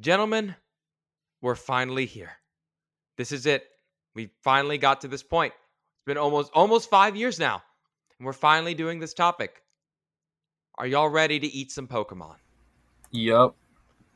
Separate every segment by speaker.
Speaker 1: Gentlemen, we're finally here. This is it. We finally got to this point. It's been almost almost 5 years now. And we're finally doing this topic. Are y'all ready to eat some Pokemon?
Speaker 2: Yup.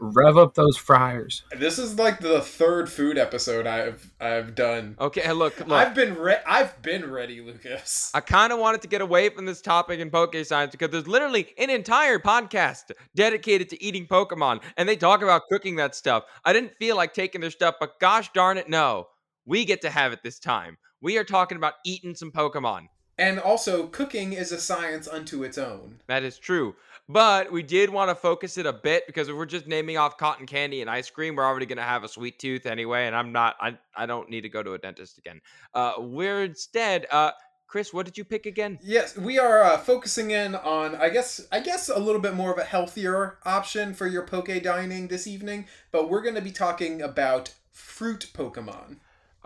Speaker 2: Rev up those fryers.
Speaker 3: This is like the third food episode I've I've done.
Speaker 1: Okay, hey, look, look.
Speaker 3: I've been re- I've been ready, Lucas.
Speaker 1: I kind of wanted to get away from this topic in Poke Science because there's literally an entire podcast dedicated to eating Pokemon, and they talk about cooking that stuff. I didn't feel like taking their stuff, but gosh darn it, no. We get to have it this time. We are talking about eating some Pokemon.
Speaker 3: And also, cooking is a science unto its own.
Speaker 1: That is true. But we did want to focus it a bit because if we're just naming off cotton candy and ice cream, we're already going to have a sweet tooth anyway. And I'm not, I, I don't need to go to a dentist again. Uh, we're instead, uh, Chris, what did you pick again?
Speaker 3: Yes, we are uh, focusing in on, I guess, I guess a little bit more of a healthier option for your poke dining this evening. But we're going to be talking about fruit Pokemon.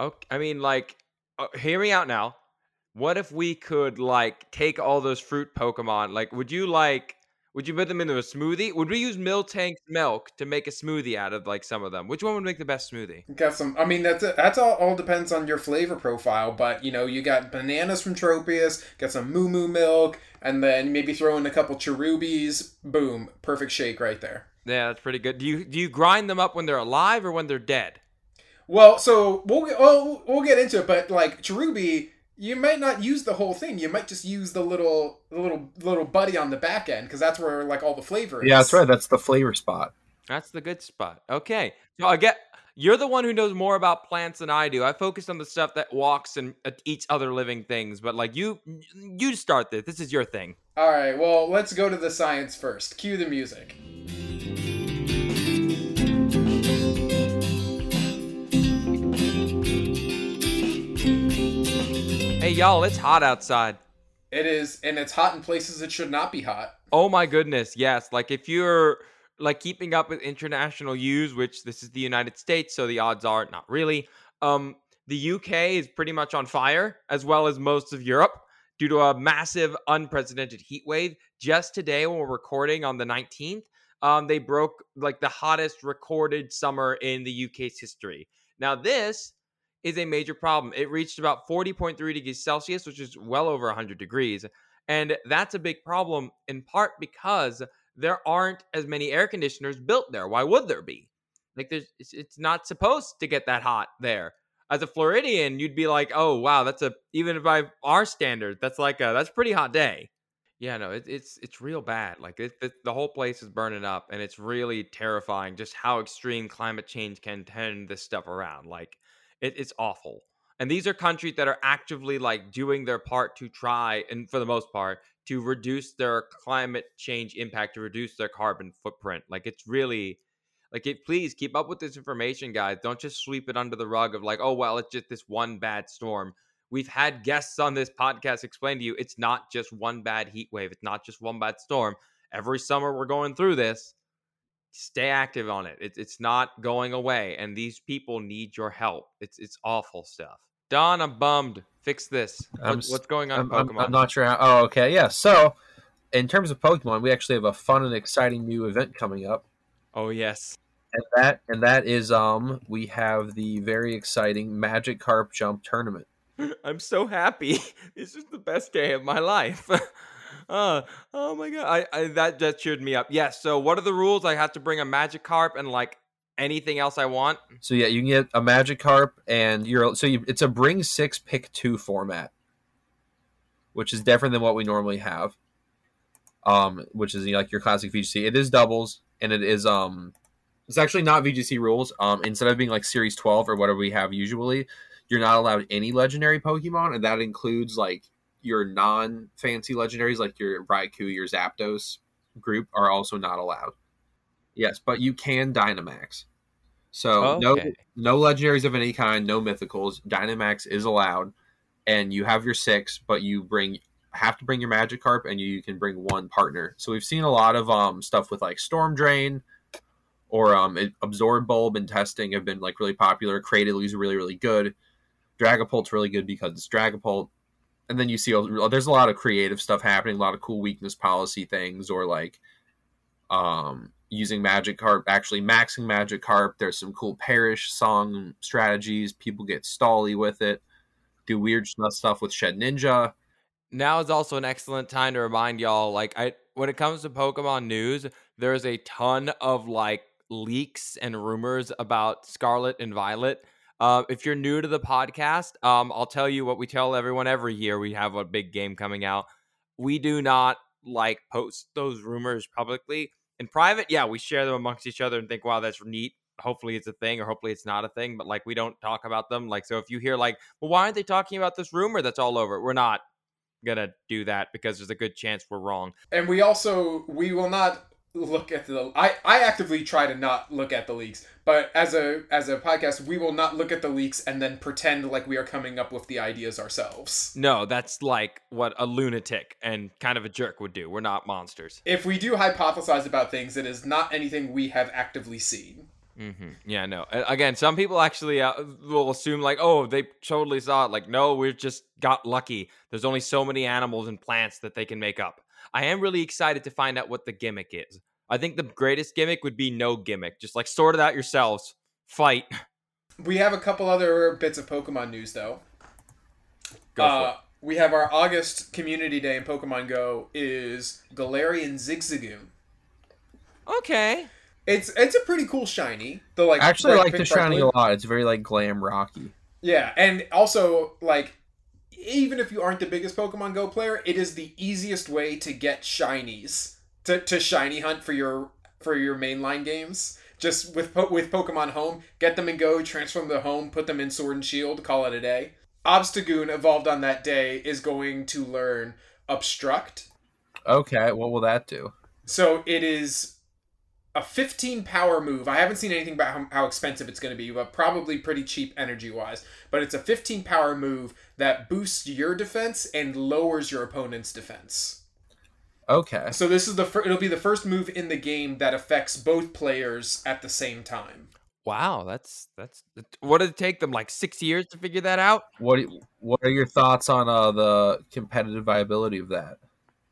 Speaker 1: Okay, I mean, like, uh, hear me out now. What if we could like take all those fruit Pokemon? Like, would you like? Would you put them into a smoothie? Would we use Miltank's milk to make a smoothie out of like some of them? Which one would make the best smoothie?
Speaker 3: Got some. I mean, that's that's all. All depends on your flavor profile. But you know, you got bananas from Tropius. Got some Moo Moo milk, and then maybe throw in a couple cherubies. Boom, perfect shake right there.
Speaker 1: Yeah, that's pretty good. Do you do you grind them up when they're alive or when they're dead?
Speaker 3: Well, so we'll well, oh, we'll get into it, but like cherubi, you might not use the whole thing. You might just use the little the little little buddy on the back end because that's where like all the flavor is.
Speaker 2: Yeah, that's right. That's the flavor spot.
Speaker 1: That's the good spot. Okay, so I get you're the one who knows more about plants than I do. I focus on the stuff that walks and uh, eats other living things, but like you, you start this. This is your thing.
Speaker 3: All right. Well, let's go to the science first. Cue the music.
Speaker 1: Y'all, it's hot outside.
Speaker 3: It is, and it's hot in places it should not be hot.
Speaker 1: Oh my goodness, yes. Like if you're like keeping up with international news, which this is the United States, so the odds are not really. Um, the UK is pretty much on fire, as well as most of Europe, due to a massive, unprecedented heat wave. Just today, when we're recording on the 19th, um, they broke like the hottest recorded summer in the UK's history. Now, this is a major problem. It reached about 40.3 degrees Celsius, which is well over 100 degrees. And that's a big problem in part because there aren't as many air conditioners built there. Why would there be? Like there's it's, not supposed to get that hot there. As a Floridian, you'd be like, "Oh, wow, that's a even by our standards, that's like a that's a pretty hot day." Yeah, no, it, it's it's real bad. Like it, it, the whole place is burning up, and it's really terrifying just how extreme climate change can turn this stuff around. Like it, it's awful. And these are countries that are actively like doing their part to try, and for the most part, to reduce their climate change impact, to reduce their carbon footprint. Like it's really like it please keep up with this information, guys. Don't just sweep it under the rug of like, oh well, it's just this one bad storm. We've had guests on this podcast explain to you it's not just one bad heat wave, it's not just one bad storm. Every summer we're going through this stay active on it. It's it's not going away, and these people need your help. It's it's awful stuff. Don, I'm bummed. Fix this.
Speaker 2: I'm
Speaker 1: what's going on?
Speaker 2: I'm,
Speaker 1: in
Speaker 2: I'm,
Speaker 1: Pokemon?
Speaker 2: I'm not sure how. Oh, okay. Yeah. So, in terms of Pokemon, we actually have a fun and exciting new event coming up.
Speaker 1: Oh yes.
Speaker 2: And that and that is um we have the very exciting Magikarp Jump tournament.
Speaker 1: I'm so happy. This is the best day of my life. uh, oh my god, I, I that that cheered me up. Yes. So, what are the rules? I have to bring a Magikarp and like anything else I want.
Speaker 2: So yeah, you can get a Magikarp and you're so you, it's a bring six pick two format, which is different than what we normally have. Um, which is you know, like your classic VGC. It is doubles and it is um, it's actually not VGC rules. Um, instead of being like Series twelve or whatever we have usually, you're not allowed any legendary Pokemon, and that includes like your non fancy legendaries like your Raikou, your Zapdos group are also not allowed. Yes, but you can Dynamax. So no
Speaker 1: Okay.
Speaker 2: no legendaries of any kind, no mythicals. Dynamax is allowed, and you have your six, but you bring have to bring your Magikarp, and you can bring one partner. So we've seen a lot of um stuff with like Storm Drain or um Absorb Bulb and testing have been like really popular. Cradily is really really good. Dragapult's really good because it's Dragapult. And then you see there's a lot of creative stuff happening, a lot of cool weakness policy things, or like um
Speaker 4: using Magikarp, actually maxing Magikarp. There's some cool perish song strategies. People get stally with it. Do weird stuff with Shedinja.
Speaker 1: Now is also an excellent time to remind y'all like I when it comes to Pokemon news, there's a ton of like leaks and rumors about Scarlet and Violet. Uh, if you're new to the podcast, um, I'll tell you what we tell everyone every year. We have a big game coming out. We do not like post those rumors publicly. In private, yeah, we share them amongst each other and think, wow, that's neat. Hopefully it's a thing or hopefully it's not a thing, but like we don't talk about them. Like, so if you hear, like, well, why aren't they talking about this rumor that's all over? We're not gonna do that because there's a good chance we're wrong.
Speaker 3: And we also we will not look at the I, I actively try to not look at the leaks but as a as a podcast we will not look at the leaks and then pretend like we are coming up with the ideas ourselves
Speaker 1: No, that's like what a lunatic and kind of a jerk would do. We're not monsters.
Speaker 3: if we do hypothesize about things it is not anything we have actively seen
Speaker 1: hmm Yeah, no. Again, some people actually uh, will assume like, oh, they totally saw it. Like, no, we've just got lucky. There's only so many animals and plants that they can make up. I am really excited to find out what the gimmick is. I think the greatest gimmick would be no gimmick. Just like sort it out yourselves. Fight.
Speaker 3: we have a couple other bits of pokemon news though
Speaker 1: Go
Speaker 3: uh, we have our august community day in pokemon go is galarian zigzagoon
Speaker 1: for. Okay.
Speaker 3: it's it's a pretty cool shiny the like
Speaker 4: Actually, I
Speaker 3: bright
Speaker 4: like the shiny
Speaker 3: sparkly-
Speaker 4: a lot. It's very like glam rocky.
Speaker 3: Yeah, and also like even if you aren't the biggest Pokemon Go player, it is the easiest way to get shinies to, to shiny hunt for your for your mainline games. Just with with Pokemon Home, get them and Go, transform them to Home, put them in Sword and Shield, call it a day. Obstagoon evolved on that day is going to learn Obstruct.
Speaker 4: Okay, what will that do?
Speaker 3: So it is a 15 power move. I haven't seen anything about how, how expensive it's going to be, but probably pretty cheap energy wise. But it's a 15 power move that boosts your defense and lowers your opponent's defense.
Speaker 4: Okay,
Speaker 3: So this is the fir- it'll be the first move in the game that affects both players at the same time.
Speaker 1: Wow, that's that's what did it take them like six years to figure that out?
Speaker 4: what what are your thoughts on uh, the competitive viability of that?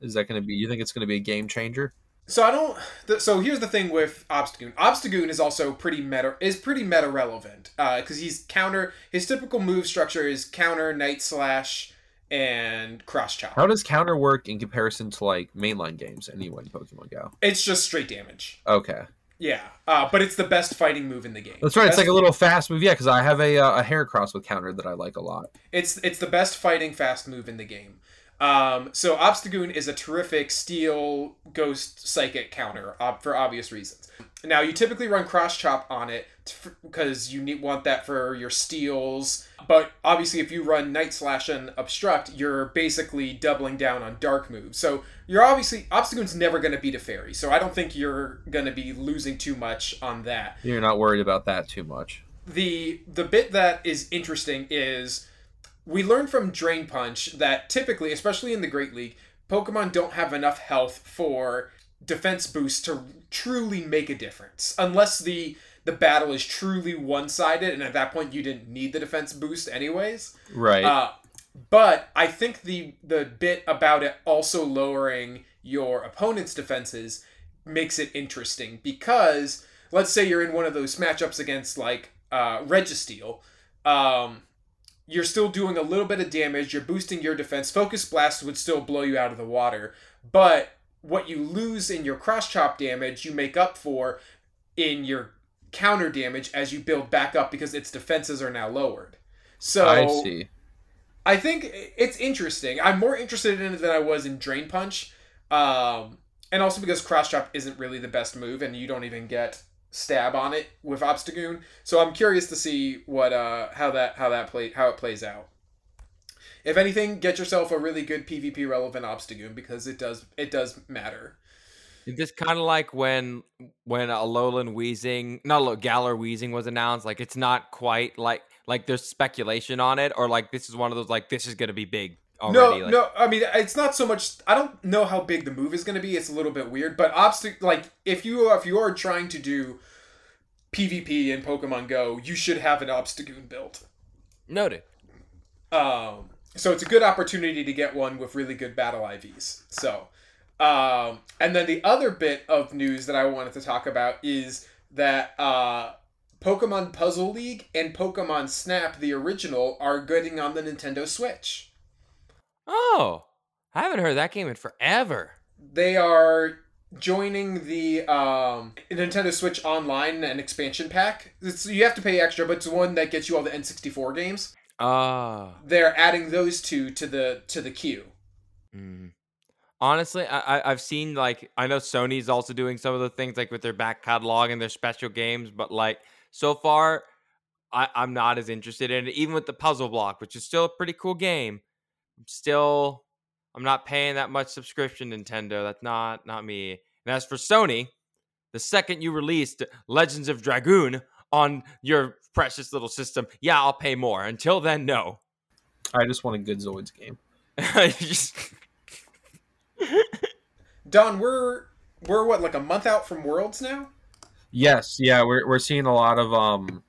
Speaker 4: Is that going to be? You think it's going to be a game changer?
Speaker 3: So I don't. Th- so here's the thing with Obstagoon. Obstagoon is also pretty meta. Is pretty meta relevant because he's counter. His typical move structure is counter, night slash, and cross chop.
Speaker 4: How does counter work in comparison to like mainline games? Anyway, in Pokemon Go.
Speaker 3: It's just straight damage.
Speaker 4: Okay,
Speaker 3: Yeah, uh, but it's the best fighting move in the game.
Speaker 4: that's right. It's like a little fast move. Yeah, because I have a uh, a Heracross with counter that I like a lot.
Speaker 3: It's it's the best fighting fast move in the game. Um, so Obstagoon is a terrific steel ghost psychic counter ob- for obvious reasons. Now you typically run cross chop on it because you need want that for your steels. But obviously, if you run night slash and obstruct, you're basically doubling down on dark moves. So you're obviously Obstagoon's never going to beat a fairy. So I don't think you're going to be losing too much on that
Speaker 4: You're not worried about that too much.
Speaker 3: the the bit that is interesting is we learned from Drain Punch that typically, especially in the Great League, Pokemon don't have enough health for defense boost to truly make a difference. Unless the the battle is truly one-sided and at that point you didn't need the defense boost anyways.
Speaker 4: Right.
Speaker 3: Uh, but I think the the bit about it also lowering your opponent's defenses makes it interesting because let's say you're in one of those matchups against like uh, Registeel, um, you're still doing a little bit of damage. You're boosting your defense. Focus Blast would still blow you out of the water, but what you lose in your cross chop damage, you make up for in your counter damage as you build back up because its defenses are now lowered. So
Speaker 4: I see.
Speaker 3: I think it's interesting. I'm more interested in it than I was in Drain Punch, um, and also because Cross Chop isn't really the best move, and you don't even get stab on it with Obstagoon. So I'm curious to see what uh, how that how that play how it plays out. If anything, get yourself a really good PvP relevant Obstagoon because it does it does matter.
Speaker 1: It's just kind of like when when Alolan Wheezing, not Alo- Galar Wheezing was announced. Like it's not quite like like there's speculation on it, or like this is one of those like this is gonna be big already.
Speaker 3: no,
Speaker 1: like,
Speaker 3: no. I mean, it's not so much. I don't know how big the move is going to be. It's a little bit weird, but obstacle like if you if you are trying to do PvP in Pokemon Go, you should have an Obstagoon built.
Speaker 1: noted.
Speaker 3: Um, so it's a good opportunity to get one with really good battle IVs. So, Um, and then the other bit of news that I wanted to talk about is that uh, Pokemon Puzzle League and Pokemon Snap, the original, are getting on the Nintendo Switch.
Speaker 1: Oh, I haven't heard that game in forever.
Speaker 3: They are joining the um, Nintendo Switch Online and expansion pack. It's, you have to pay extra, but it's one that gets you all the N64 games.
Speaker 1: Ah.
Speaker 3: They're adding those two to the to the queue.
Speaker 1: Mm. Honestly, I, I I've seen like I know Sony's also doing some of the things like with their back catalog and their special games, but like so far, I I'm not as interested in it. Even with the puzzle block, which is still a pretty cool game, I'm still I'm not paying that much subscription. Nintendo, that's not not me. And as for Sony, the second you released Legends of Dragoon on your precious little system, yeah, I'll pay more. Until then, no.
Speaker 2: I just want a good Zoids game.
Speaker 1: Just-
Speaker 3: Don, we're we're what like a month out from Worlds now.
Speaker 2: Yes, yeah, we're we're seeing a lot of um.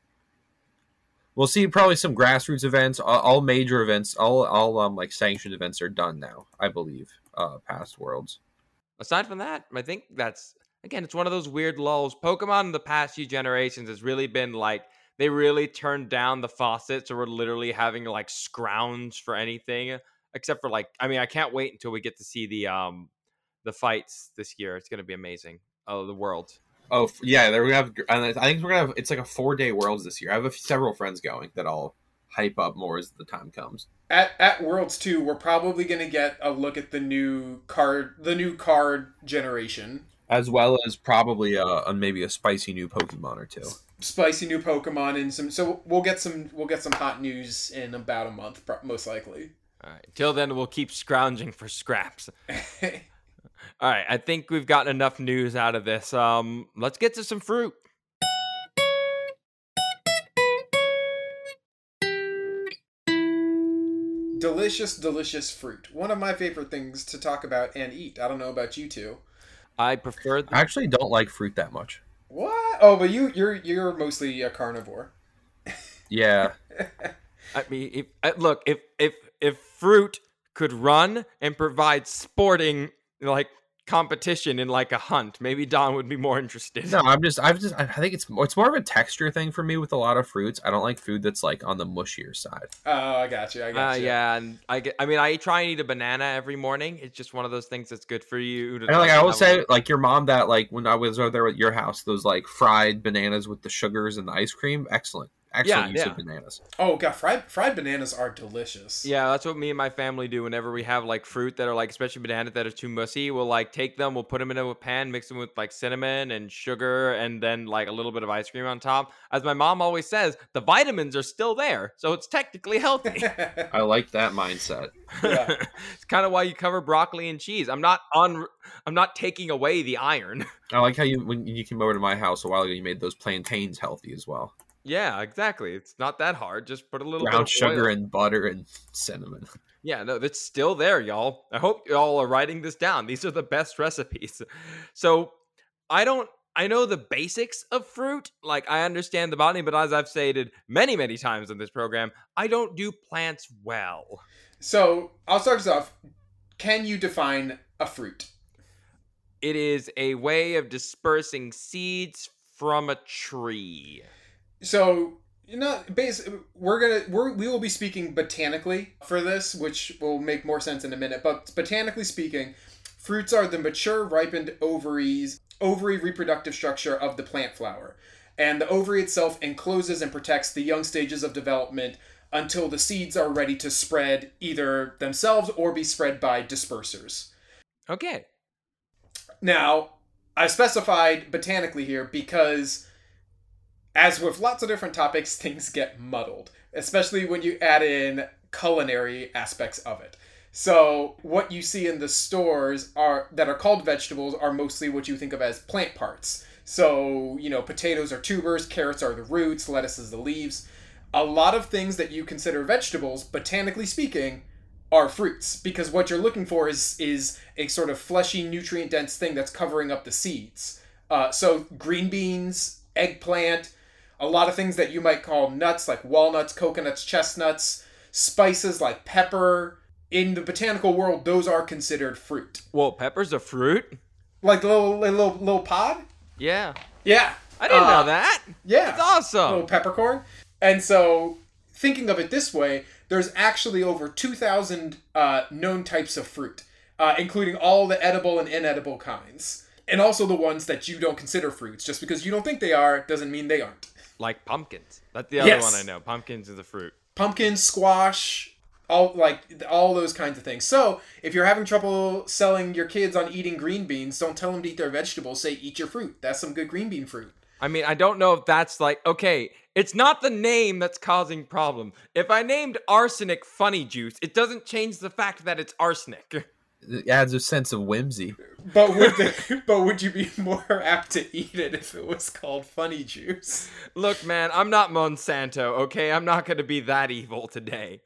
Speaker 2: We'll see probably some grassroots events. All, all major events, all all um like sanctioned events are done now. I believe. Uh, past worlds.
Speaker 1: aside from that, I think that's again, it's one of those weird lulls. Pokemon in the past few generations has really been like they really turned down the faucet, so we're literally having like scrounge for anything except for like I mean, I can't wait until we get to see the um the fights this year. It's gonna be amazing. Oh, the world.
Speaker 2: Oh f- yeah, there we have. And I think we're gonna have. It's like a four day worlds this year. I have a, several friends going that I'll hype up more as the time comes.
Speaker 3: At at Worlds 2, we're probably going to get a look at the new card the new card generation.
Speaker 2: As well as probably a, a maybe a spicy new Pokemon or two.
Speaker 3: Spicy new Pokemon and some so we'll get some we'll get some hot news in about a month most likely.
Speaker 1: All right. Till then, we'll keep scrounging for scraps. All right. I think we've gotten enough news out of this. Um, let's get to some fruit.
Speaker 3: delicious delicious fruit. One of my favorite things to talk about and eat. I don't know about you two.
Speaker 1: I prefer. The-
Speaker 2: I actually don't like fruit that much.
Speaker 3: What? Oh, but you you're you're mostly a carnivore.
Speaker 2: Yeah,
Speaker 1: I mean, if, uh, look, if if if fruit could run and provide sporting like competition in like a hunt, maybe Don would be more interested.
Speaker 2: no, I'm just I've just I think it's it's more of a texture thing for me with a lot of fruits. I don't like food that's like on the mushier side.
Speaker 3: Oh, I got you. I got
Speaker 1: Uh,
Speaker 3: you.
Speaker 1: yeah, and I get. I mean, I try and eat a banana every morning. It's just one of those things that's good for you. To
Speaker 2: And like I
Speaker 1: have
Speaker 2: always
Speaker 1: a-
Speaker 2: say, like your mom that like when I was over there at your house, those like fried bananas with the sugars and the ice cream, excellent, excellent
Speaker 1: Yeah,
Speaker 2: use
Speaker 1: yeah.
Speaker 2: of bananas.
Speaker 3: Oh god, fried fried bananas are delicious.
Speaker 1: Yeah, that's what me and my family do. Whenever we have like fruit that are like, especially bananas that are too mushy, we'll like take them, we'll put them in a pan, mix them with like cinnamon and sugar, and then like a little bit of ice cream on top. As my mom always says, the vitamins are still there, so it's technically healthy.
Speaker 2: I like that mindset.
Speaker 3: Yeah.
Speaker 1: it's kind of why you cover broccoli and cheese. I'm not on. I'm not taking away the iron.
Speaker 2: I like how you when you came over to my house a while ago, you made those plantains healthy as well.
Speaker 1: Yeah, exactly. It's not that hard. Just put a little bit
Speaker 2: Brown
Speaker 1: of
Speaker 2: sugar
Speaker 1: oil.
Speaker 2: and butter and cinnamon.
Speaker 1: Yeah, no, that's still there, y'all. I hope y'all are writing this down. These are the best recipes. So I don't I know the basics of fruit. Like I understand the botany, but as I've stated many, many times in this program, I don't do plants well.
Speaker 3: so I'll start us off. Can you define a fruit?
Speaker 1: It is a way of dispersing seeds from a tree.
Speaker 3: So you know, base we're gonna we're, we will be speaking botanically for this, which will make more sense in a minute. But botanically speaking, fruits are the mature, ripened ovaries, ovary reproductive structure of the plant flower, and the ovary itself encloses and protects the young stages of development until the seeds are ready to spread either themselves or be spread by dispersers.
Speaker 1: Okay.
Speaker 3: Now, I specified botanically here because, as with lots of different topics, things get muddled, especially when you add in culinary aspects of it. So, what you see in the stores are that are called vegetables are mostly what you think of as plant parts. So, you know, potatoes are tubers, carrots are the roots, lettuce is the leaves. A lot of things that you consider vegetables, botanically speaking, are fruits because what you're looking for is is a sort of fleshy, nutrient dense thing that's covering up the seeds. Uh, so green beans, eggplant, a lot of things that you might call nuts like walnuts, coconuts, chestnuts, spices like pepper, in the botanical world, those are considered fruit.
Speaker 1: Well, pepper's a fruit.
Speaker 3: Like the little little little pod.
Speaker 1: Yeah,
Speaker 3: Yeah,
Speaker 1: I didn't
Speaker 3: Uh,
Speaker 1: know that.
Speaker 3: yeah.
Speaker 1: That's awesome.
Speaker 3: little peppercorn. And so, thinking of it this way, there's actually over 2,000 uh, known types of fruit, uh, including all the edible and inedible kinds. And also the ones that you don't consider fruits. Just because you don't think they are doesn't mean they aren't.
Speaker 1: Like pumpkins. That's the other
Speaker 3: Yes.
Speaker 1: one I know. Pumpkins is a fruit.
Speaker 3: Pumpkin, squash, all like all those kinds of things. So, if you're having trouble selling your kids on eating green beans, don't tell them to eat their vegetables. Say eat your fruit. That's some good green bean fruit.
Speaker 1: I mean, I don't know if that's like okay. It's not the name that's causing problem. If I named arsenic funny juice, it doesn't change the fact that it's arsenic.
Speaker 4: It adds a sense of whimsy.
Speaker 3: But would the, but would you be more apt to eat it if it was called funny juice?
Speaker 1: Look, man, I'm not Monsanto, okay? I'm not going to be that evil today.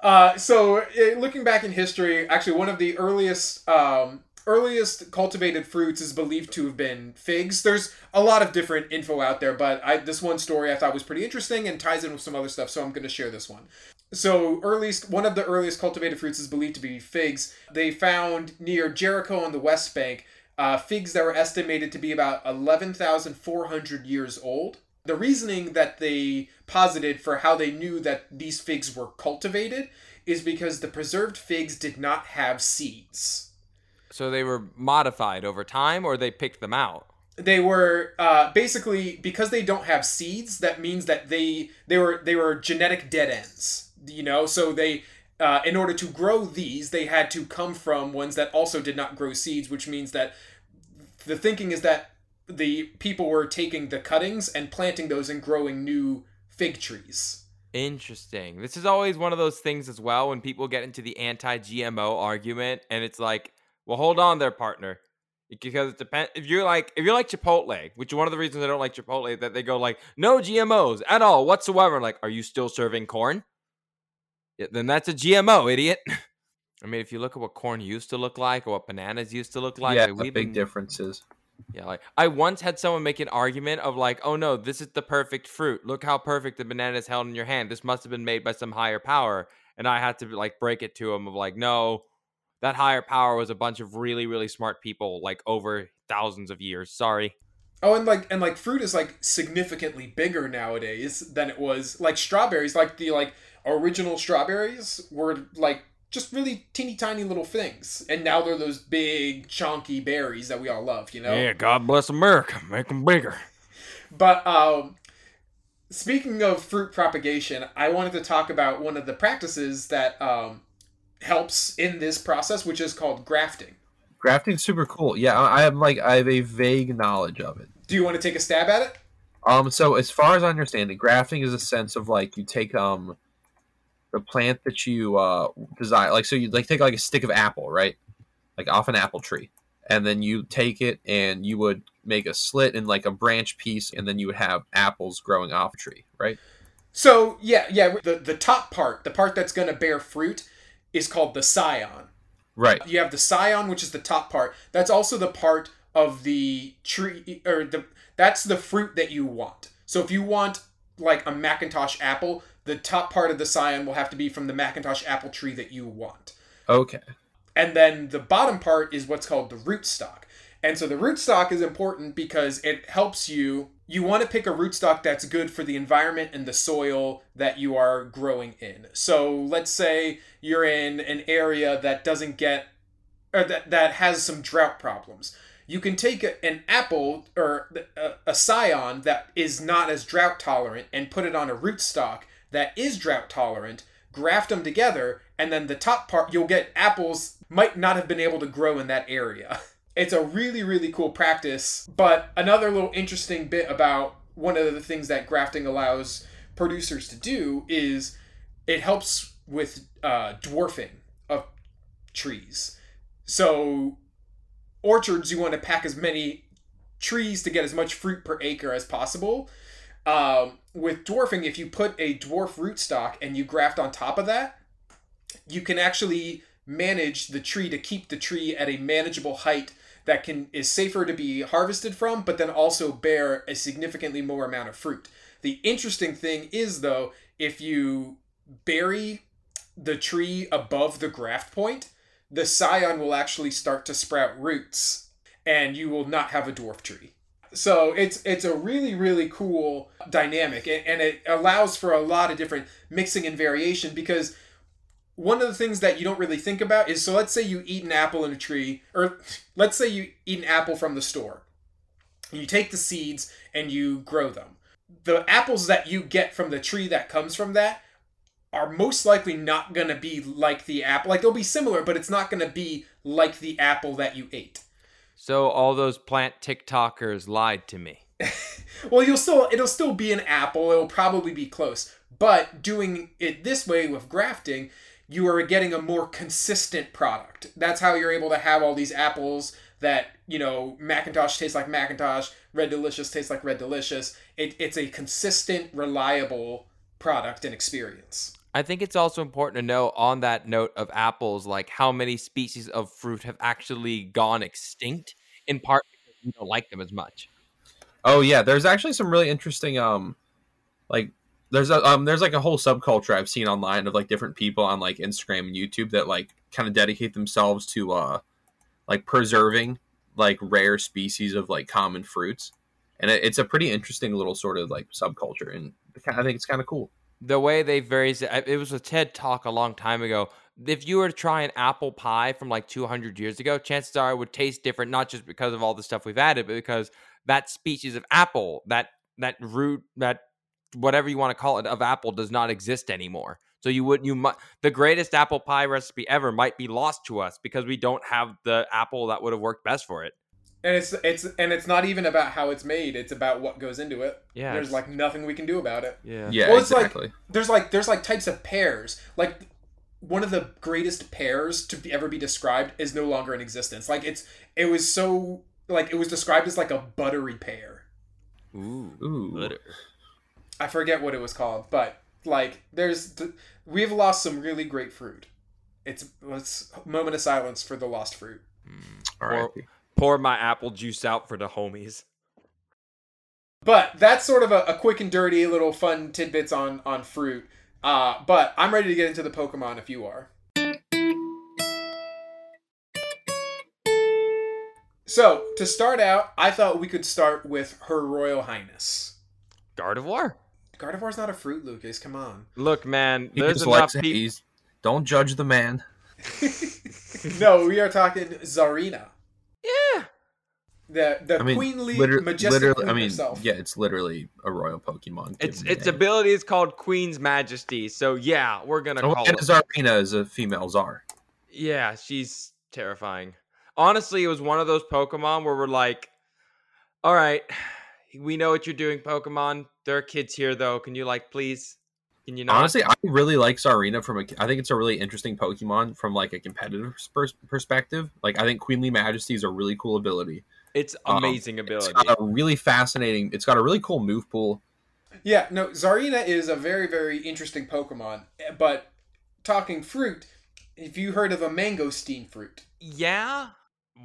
Speaker 3: Uh, so uh, looking back in history, actually one of the earliest um, earliest cultivated fruits is believed to have been figs. There's a lot of different info out there, but I, this one story I thought was pretty interesting and ties in with some other stuff, so I'm going to share this one. So earliest one of the earliest cultivated fruits is believed to be figs. They found near Jericho on the West Bank uh, figs that were estimated to be about 11,400 years old. The reasoning that they posited for how they knew that these figs were cultivated is because the preserved figs did not have seeds.
Speaker 1: So they were modified over time or they picked them out?
Speaker 3: They were uh, basically because they don't have seeds. That means that they they were they were genetic dead ends. You know, so they uh, in order to grow these, they had to come from ones that also did not grow seeds, which means that the thinking is that the people were taking the cuttings and planting those and growing new fig trees.
Speaker 1: Interesting. This is always one of those things as well when people get into the anti-GMO argument and it's like, well, hold on there, partner. Because it depends if you're like if you're like Chipotle, which is one of the reasons I don't like Chipotle, that they go like, no GMOs at all whatsoever. Like, are you still serving corn? Yeah, then that's a GMO, idiot. I mean, if you look at what corn used to look like or what bananas used to look like,
Speaker 4: yeah,
Speaker 1: like,
Speaker 4: big
Speaker 1: been-
Speaker 4: differences.
Speaker 1: Yeah, like I once had someone make an argument of like, oh no, this is the perfect fruit. Look how perfect the banana is held in your hand. This must have been made by some higher power. And I had to like break it to him of like, no, that higher power was a bunch of really, really smart people like over thousands of years. Sorry.
Speaker 3: Oh, and like and like fruit is like significantly bigger nowadays than it was. Like strawberries, like the like original strawberries were like just really teeny tiny little things, and now they're those big chunky berries that we all love. You know.
Speaker 1: Yeah, God bless America. Make them bigger.
Speaker 3: But um, speaking of fruit propagation, I wanted to talk about one of the practices that um, helps in this process, which is called grafting.
Speaker 4: Grafting's super cool. Yeah, I I have like I have a vague knowledge of it.
Speaker 3: Do you want to take a stab at it?
Speaker 4: Um, so as far as I understand it, grafting is a sense of like you take um the plant that you uh design, like so you like take like a stick of apple, right? Like off an apple tree, and then you take it and you would make a slit in like a branch piece, and then you would have apples growing off a tree, right?
Speaker 3: So yeah, yeah. The the top part, the part that's going to bear fruit, is called the scion.
Speaker 4: Right.
Speaker 3: You have the scion, which is the top part. That's also the part of the tree, or the that's the fruit that you want. So if you want like a McIntosh apple, the top part of the scion will have to be from the McIntosh apple tree that you want.
Speaker 4: Okay.
Speaker 3: And then the bottom part is what's called the rootstock. And so the rootstock is important because it helps you. You want to pick a rootstock that's good for the environment and the soil that you are growing in. So let's say you're in an area that doesn't get, or that, that has some drought problems. You can take an apple or a scion that is not as drought tolerant and put it on a rootstock that is drought tolerant, graft them together, and then the top part, you'll get apples might not have been able to grow in that area. It's a really, really cool practice. But another little interesting bit about one of the things that grafting allows producers to do is it helps with uh, dwarfing of trees. So, orchards, you want to pack as many trees to get as much fruit per acre as possible. Um, with dwarfing, if you put a dwarf rootstock and you graft on top of that, you can actually manage the tree to keep the tree at a manageable height that can is safer to be harvested from, but then also bear a significantly more amount of fruit. The interesting thing is though, if you bury the tree above the graft point, the scion will actually start to sprout roots, and you will not have a dwarf tree. So it's it's a really really cool dynamic, and, and it allows for a lot of different mixing and variation because one of the things that you don't really think about is so let's say you eat an apple in a tree, or let's say you eat an apple from the store. You take the seeds and you grow them. The apples that you get from the tree that comes from that are most likely not going to be like the apple. Like they'll be similar, but it's not going to be like the apple that you ate.
Speaker 1: So all those plant TikTokers lied to me.
Speaker 3: well, you'll still it'll still be an apple. It'll probably be close. But doing it this way with grafting, you are getting a more consistent product. That's how you're able to have all these apples that, you know, McIntosh tastes like McIntosh, Red Delicious tastes like Red Delicious. It, it's a consistent, reliable product and experience.
Speaker 1: I think it's also important to know on that note of apples, like how many species of fruit have actually gone extinct, in part because we don't like them as much.
Speaker 4: Oh yeah, there's actually some really interesting um like there's a um there's like a whole subculture I've seen online of like different people on like Instagram and YouTube that like kind of dedicate themselves to uh like preserving like rare species of like common fruits. And it, it's a pretty interesting little sort of like subculture and I think it's kind of cool.
Speaker 1: The way they vary it was a TED talk a long time ago. If you were to try an apple pie from like 200 years ago, chances are it would taste different, not just because of all the stuff we've added, but because that species of apple, that that root, that whatever you want to call it of apple does not exist anymore. So you would you might the greatest apple pie recipe ever might be lost to us because we don't have the apple that would have worked best for it.
Speaker 3: And it's it's and it's not even about how it's made; it's about what goes into it.
Speaker 1: Yeah,
Speaker 3: there's like nothing we can do about it.
Speaker 1: Yeah,
Speaker 4: yeah.
Speaker 3: Well, it's
Speaker 4: exactly.
Speaker 3: like there's like there's like types of pears. Like one of the greatest pears to ever be described is no longer in existence. Like it's it was so like it was described as like a buttery pear.
Speaker 1: Ooh,
Speaker 4: Ooh.
Speaker 1: butter.
Speaker 3: I forget what it was called, but like there's we've lost some really great fruit. It's let's moment of silence for the lost fruit.
Speaker 1: Mm.
Speaker 4: All
Speaker 1: Pour, pour my apple juice out for the homies.
Speaker 3: But that's sort of a, a quick and dirty little fun tidbits on on fruit. Uh, but I'm ready to get into the Pokemon if you are. So to start out, I thought we could start with Her Royal Highness.
Speaker 1: Gardevoir.
Speaker 3: Gardevoir's not a fruit, Lucas. Come on.
Speaker 1: Look, man,
Speaker 4: He
Speaker 1: there's
Speaker 4: just
Speaker 1: enough
Speaker 4: likes
Speaker 1: people.
Speaker 4: don't judge the man.
Speaker 3: no, we are talking Tsareena,
Speaker 1: Yeah,
Speaker 3: the the
Speaker 4: I mean,
Speaker 3: queenly,
Speaker 4: liter-
Speaker 3: majestic
Speaker 4: literally,
Speaker 3: queen
Speaker 4: I mean,
Speaker 3: herself.
Speaker 4: yeah, it's literally a royal Pokemon.
Speaker 1: its its
Speaker 4: name.
Speaker 1: ability is called Queen's Majesty. So yeah, we're gonna
Speaker 4: Oh,
Speaker 1: call
Speaker 4: and
Speaker 1: it.
Speaker 4: Tsareena is a female czar.
Speaker 1: Yeah, she's terrifying. Honestly, it was one of those Pokemon where we're like, all right, we know what you're doing, Pokemon. There are kids here, though. Can you, like, please? Can you not?
Speaker 4: Honestly, I really like Tsareena from a. I think it's a really interesting Pokemon from like a competitive pers- perspective. Like I think Queenly Majesty is a really cool ability.
Speaker 1: it's
Speaker 4: um,
Speaker 1: amazing
Speaker 4: It's
Speaker 1: ability.
Speaker 4: got a really fascinating. It's got a really cool move pool.
Speaker 3: Yeah, no, Tsareena is a very, very interesting Pokemon. But talking fruit, if you heard of a mangosteen fruit?
Speaker 1: yeah,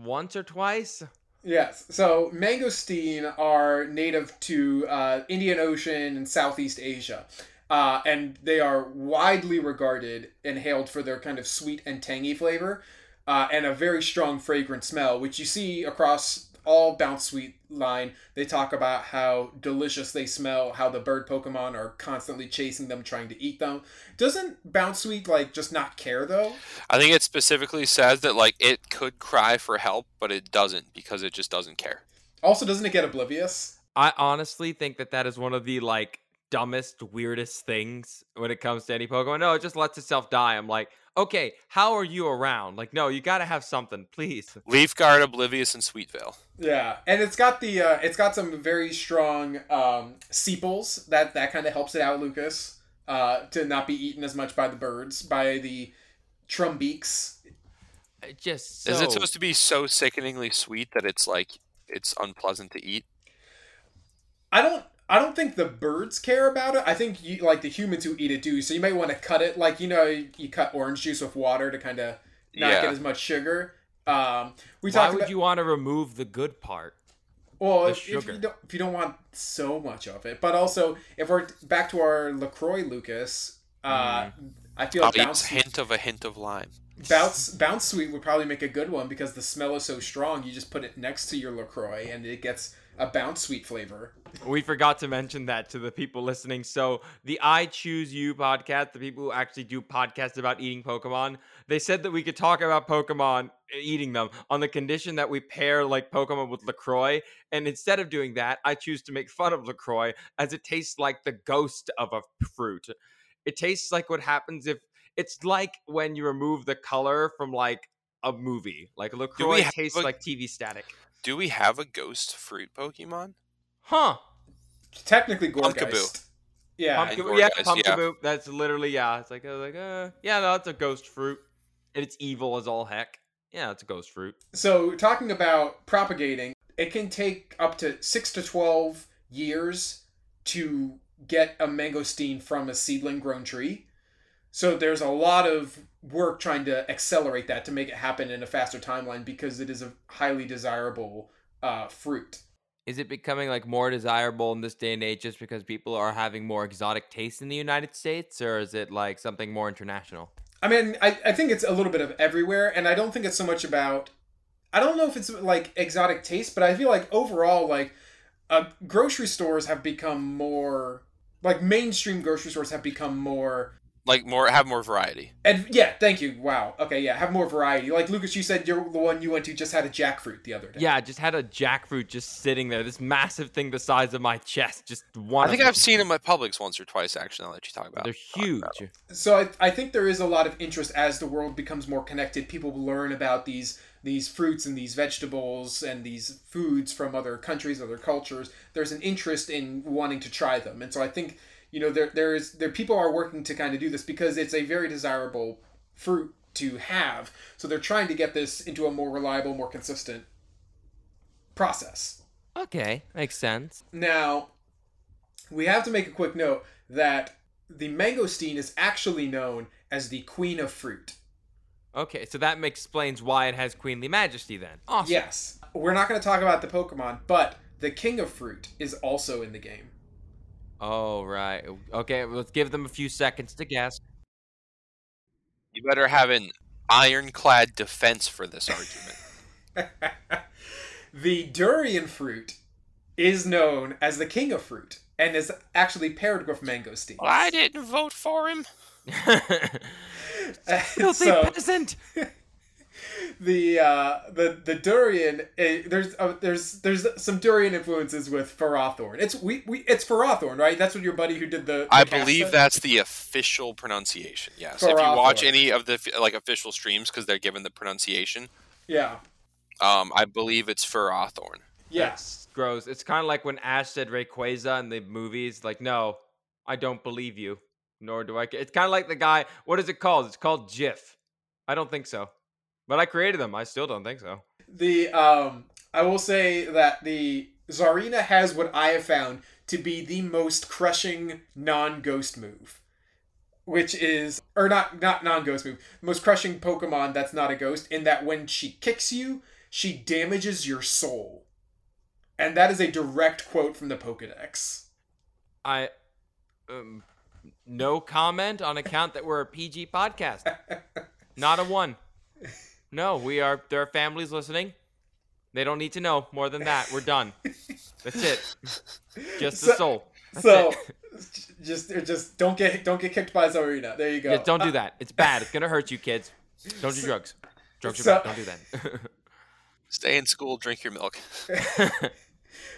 Speaker 1: once or twice.
Speaker 3: Yes. So mangosteen are native to uh, Indian Ocean and Southeast Asia. Uh, and they are widely regarded and hailed for their kind of sweet and tangy flavor uh, and a very strong fragrant smell, which you see across all Bounsweet line. They talk about how delicious they smell, how the bird Pokemon are constantly chasing them, trying to eat them. Doesn't Bounsweet like just not care though?
Speaker 2: I think it specifically says that like it could cry for help, but it doesn't because it just doesn't care.
Speaker 3: Also, doesn't it get oblivious?
Speaker 1: I honestly think that that is one of the, like, dumbest, weirdest things when it comes to any Pokemon. No, it just lets itself die. I'm like, okay, how are you around? Like, no, you gotta have something, please.
Speaker 2: Leaf Guard, Oblivious, and Sweet Veil.
Speaker 3: Yeah, and it's got the uh, it's got some very strong um, sepals that that kind of helps it out, Lucas, uh, to not be eaten as much by the birds by the trumbeaks.
Speaker 1: It just so...
Speaker 2: Is it supposed to be so sickeningly sweet that it's like it's unpleasant to eat?
Speaker 3: I don't I don't think the birds care about it. I think you like the humans who eat it do. So you might want to cut it like you know you cut orange juice with water to kind of not
Speaker 2: Yeah.
Speaker 3: get as much sugar. Um, we
Speaker 1: Why
Speaker 3: talked
Speaker 1: would
Speaker 3: about
Speaker 1: you want to remove the good part?
Speaker 3: well
Speaker 1: the
Speaker 3: if, if you don't if you don't want so much of it, but also if we're back to our Lacroix, Lucas. Uh, I feel like bounce
Speaker 2: a hint of a hint of lime.
Speaker 3: bounce Bounsweet would probably make a good one because the smell is so strong. You just put it next to your Lacroix and it gets a Bounsweet flavor.
Speaker 1: We forgot to mention that to the people listening. So the I Choose You podcast, the people who actually do podcasts about eating Pokemon, they said that we could talk about Pokemon uh, eating them on the condition that we pair like Pokemon with LaCroix. And instead of doing that, I choose to make fun of LaCroix as it tastes like the ghost of a fruit. It tastes like what happens if it's like when you remove the color from like a movie. Like LaCroix tastes
Speaker 2: a-
Speaker 1: like TV static.
Speaker 2: Do we have a ghost fruit Pokemon?
Speaker 1: Huh.
Speaker 3: Technically
Speaker 2: Pumpkaboo.
Speaker 3: Gourgeist. Yeah.
Speaker 1: Pumpkin,
Speaker 2: Gore
Speaker 1: yeah,
Speaker 2: guys,
Speaker 1: pumpkin
Speaker 2: yeah.
Speaker 1: That's literally yeah. It's like uh, like uh yeah, no, it's a ghost fruit, and it's evil as all heck. Yeah, it's a ghost fruit.
Speaker 3: So talking about propagating, it can take up to six to twelve years to get a mangosteen from a seedling grown tree. So there's a lot of work trying to accelerate that to make it happen in a faster timeline because it is a highly desirable uh, fruit.
Speaker 1: Is it becoming like more desirable in this day and age just because people are having more exotic tastes in the United States, or is it like something more international?
Speaker 3: I mean, I, I think it's a little bit of everywhere, and I don't think it's so much about. I don't know if it's like exotic taste, but I feel like overall, like, uh, grocery stores have become more. Like, mainstream grocery stores have become more.
Speaker 2: Like more have more variety.
Speaker 3: And yeah, thank you. Wow. Okay, yeah, have more variety. Like, Lucas, you said you're the one you went to just had a jackfruit the other day.
Speaker 1: Yeah, I just had a jackfruit just sitting there, this massive thing the size of my chest, just one.
Speaker 2: I think
Speaker 1: them.
Speaker 2: I've seen them at Publix once or twice actually. I'll let you talk about,
Speaker 1: They're huge.
Speaker 2: about
Speaker 3: so I, I think there is a lot of interest as the world becomes more connected people learn about these these fruits and these vegetables and these foods from other countries other cultures there's an interest in wanting to try them and so i think you know there there is there people are working to kind of do this because it's a very desirable fruit to have so they're trying to get this into a more reliable more consistent process
Speaker 1: Okay, makes sense.
Speaker 3: now, we have to make a quick note that the mangosteen is actually known as the queen of fruit.
Speaker 1: Okay, so that explains why it has queenly majesty then. Awesome.
Speaker 3: Yes, we're not going to talk about the Pokemon, but the king of fruit is also in the game.
Speaker 1: Oh right. Okay, let's give them a few seconds to guess.
Speaker 2: You better have an ironclad defense for this argument.
Speaker 3: the durian fruit is known as the king of fruit and is actually paired with mangosteen.
Speaker 2: Well, I didn't vote for him.
Speaker 1: Filthy
Speaker 3: so,
Speaker 1: peasant.
Speaker 3: The uh, the the durian eh, there's uh, there's there's some durian influences with Ferrothorn. It's we, we it's Ferrothorn, right? That's what your buddy who did the, the
Speaker 2: I believe
Speaker 3: said?
Speaker 2: that's the official pronunciation. Yes, if you watch any of the like official streams because they're given the pronunciation,
Speaker 3: Yeah.
Speaker 2: um, I believe it's Ferrothorn.
Speaker 3: Yes.
Speaker 1: It's gross. It's kind of like when Ash said Rayquaza in the movies. Like, no, I don't believe you. Nor do I. ca-" It's kind of like the guy. What is it called? It's called GIF. I don't think so. But I created them. I still don't think so.
Speaker 3: The um I will say that the Tsareena has what I have found to be the most crushing non-ghost move. Which is or not not non-ghost move. Most crushing Pokemon that's not a ghost in that when she kicks you, she damages your soul. And that is a direct quote from the Pokedex.
Speaker 1: I. Um, no comment on account that we're a PG podcast. Not a one. No, we are. There are families listening. They don't need to know more than that. We're done. That's it. Just the
Speaker 3: So-
Speaker 1: soul. That's
Speaker 3: so
Speaker 1: it.
Speaker 3: just just don't get don't get kicked by Tsareena. There you go.
Speaker 1: Yeah, don't do that. It's bad. It's gonna hurt you, kids. Don't do drugs. Drugs are bad. Don't do that.
Speaker 2: Stay in school, drink your milk.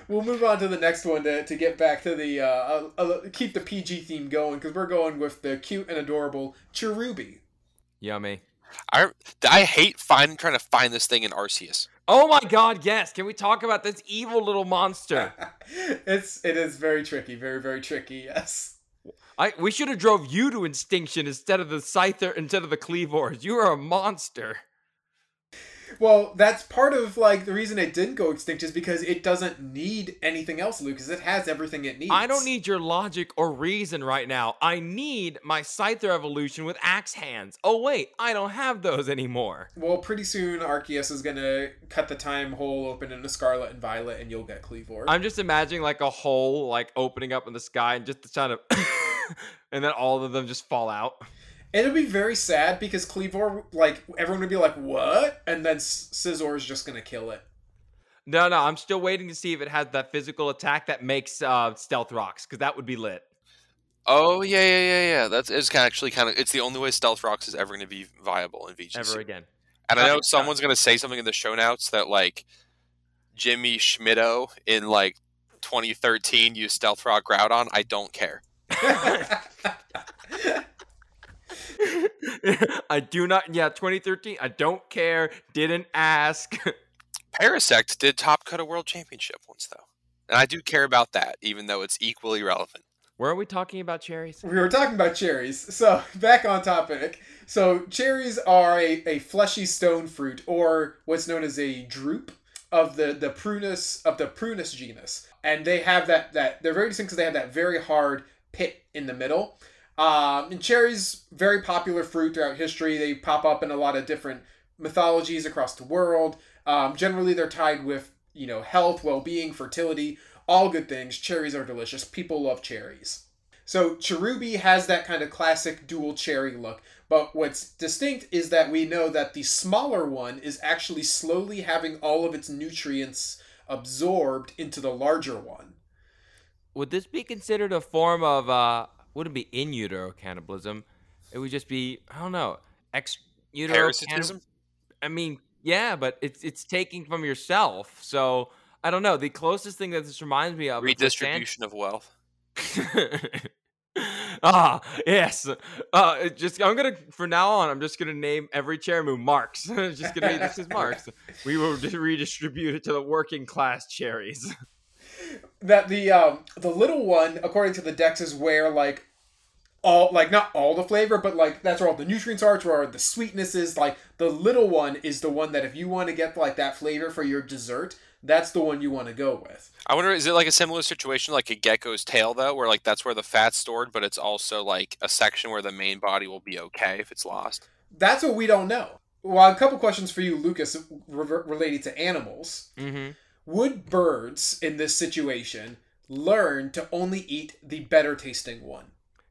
Speaker 3: We'll move on to the next one to, to get back to the uh, uh, uh, keep the PG theme going because we're going with the cute and adorable Cherubi.
Speaker 1: Yummy.
Speaker 2: I I hate find trying to find this thing in Arceus.
Speaker 1: Oh my God! Yes. Can we talk about this evil little monster?
Speaker 3: it's it is very tricky, very very tricky. Yes.
Speaker 1: I we should have drove you to extinction instead of the Scyther instead of the Kleavors. You are a monster.
Speaker 3: Well, that's part of like the reason it didn't go extinct is because it doesn't need anything else, Lucas. It has everything it needs.
Speaker 1: I don't need your logic or reason right now. I need my Scyther evolution with axe hands. Oh wait, I don't have those anymore.
Speaker 3: Well, pretty soon Arceus is gonna cut the time hole open into Scarlet and Violet, and you'll get Kleavor.
Speaker 1: I'm just imagining like a hole like opening up in the sky and just trying to, and then all of them just fall out.
Speaker 3: It'll be very sad because Kleavor, like everyone would be like, "What?" and then S- Scizor is just gonna kill it.
Speaker 1: No, no, I'm still waiting to see if it has that physical attack that makes uh, stealth rocks, because that would be lit.
Speaker 2: Oh yeah, yeah, yeah, yeah. That's it's kind of actually kind of it's the only way Stealth Rocks is ever going to be viable in VGC.
Speaker 1: Ever again.
Speaker 2: And I
Speaker 1: Okay,
Speaker 2: know
Speaker 1: got
Speaker 2: someone's going to say something in the show notes that like Jimmy Schmitto in like 2013 used Stealth Rock Groudon. I don't care.
Speaker 1: I do not. Yeah, 2013. I don't care. Didn't ask.
Speaker 2: Parasect did top cut a world championship once though, and I do care about that, even though it's equally relevant.
Speaker 1: Where are we talking about cherries?
Speaker 3: we were talking about cherries. So back on topic. So cherries are a, a fleshy stone fruit, or what's known as a drupe of the the prunus of the prunus genus, and they have that that they're very distinct because they have that very hard pit in the middle. Um, and cherries, very popular fruit throughout history. They pop up in a lot of different mythologies across the world. Um, generally, they're tied with you know health, well being, fertility, all good things. Cherries are delicious. People love cherries. So Cherubi has that kind of classic dual cherry look, but what's distinct is that we know that the smaller one is actually slowly having all of its nutrients absorbed into the larger one.
Speaker 1: Would this be considered a form of? uh Wouldn't be in utero cannibalism. It would just be I don't know ex utero
Speaker 2: Parasitism.
Speaker 1: I mean, yeah, but it's it's taking from yourself. So I don't know. The closest thing that this reminds me of is the
Speaker 2: Redistribution of wealth.
Speaker 1: ah, yes. Uh, just I'm gonna for now on. I'm just gonna name every chair move Marx. Just gonna be this is Marx. We will just redistribute it to the working class cherries.
Speaker 3: That the um the little one, according to the decks, is where like all like not all the flavor, but like that's where all the nutrients are, it's where the sweetness is. Like the little one is the one that if you want to get like that flavor for your dessert, that's the one you want to go with.
Speaker 2: I wonder, is it like a similar situation like a gecko's tail though, where like that's where the fat's stored, but it's also like a section where the main body will be okay if it's lost.
Speaker 3: That's what we don't know. Well, a couple questions for you, Lucas, re- related to animals.
Speaker 1: mm-hmm.
Speaker 3: Would birds in this situation learn to only eat the better tasting one?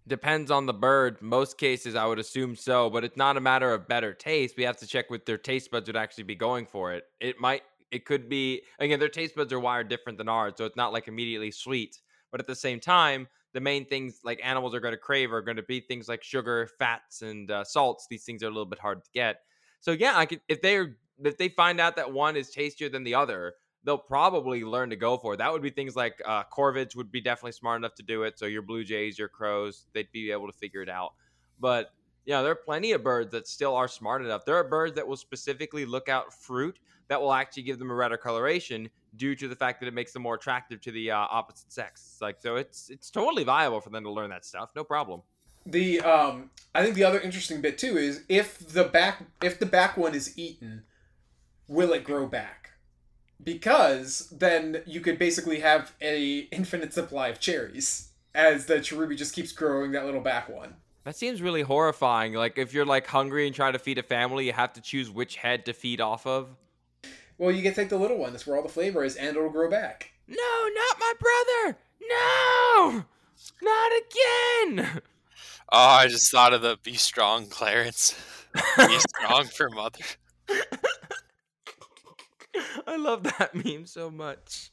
Speaker 1: Depends on the bird. Most cases, I would assume so, but it's not a matter of better taste. We have to check what their taste buds would actually be going for it. It might, it could be, again, their taste buds are wired different than ours, so it's not like immediately sweet. But at the same time, the main things like animals are going to crave are going to be things like sugar, fats, and uh, salts. These things are a little bit hard to get. So yeah, I could if they're if they find out that one is tastier than the other, they'll probably learn to go for. That would be things like uh, corvids would be definitely smart enough to do it. So your blue jays, your crows, they'd be able to figure it out. But yeah, there are plenty of birds that still are smart enough. There are birds that will specifically look out fruit that will actually give them a redder coloration due to the fact that it makes them more attractive to the uh, opposite sex. Like so, it's it's totally viable for them to learn that stuff. No problem.
Speaker 3: The um, I think the other interesting bit too is if the back if the back one is eaten, will it grow back? Because then you could basically have a infinite supply of cherries as the cherubi just keeps growing that little back one.
Speaker 1: That seems really horrifying. Like if you're like hungry and trying to feed a family, you have to choose which head to feed off of.
Speaker 3: Well, you can take the little one. That's where all the flavor is, and it'll grow back.
Speaker 1: No, not my brother. No, not again.
Speaker 2: Oh, I just thought of the "Be strong, Clarence." Be strong for mother.
Speaker 1: I love that meme so much.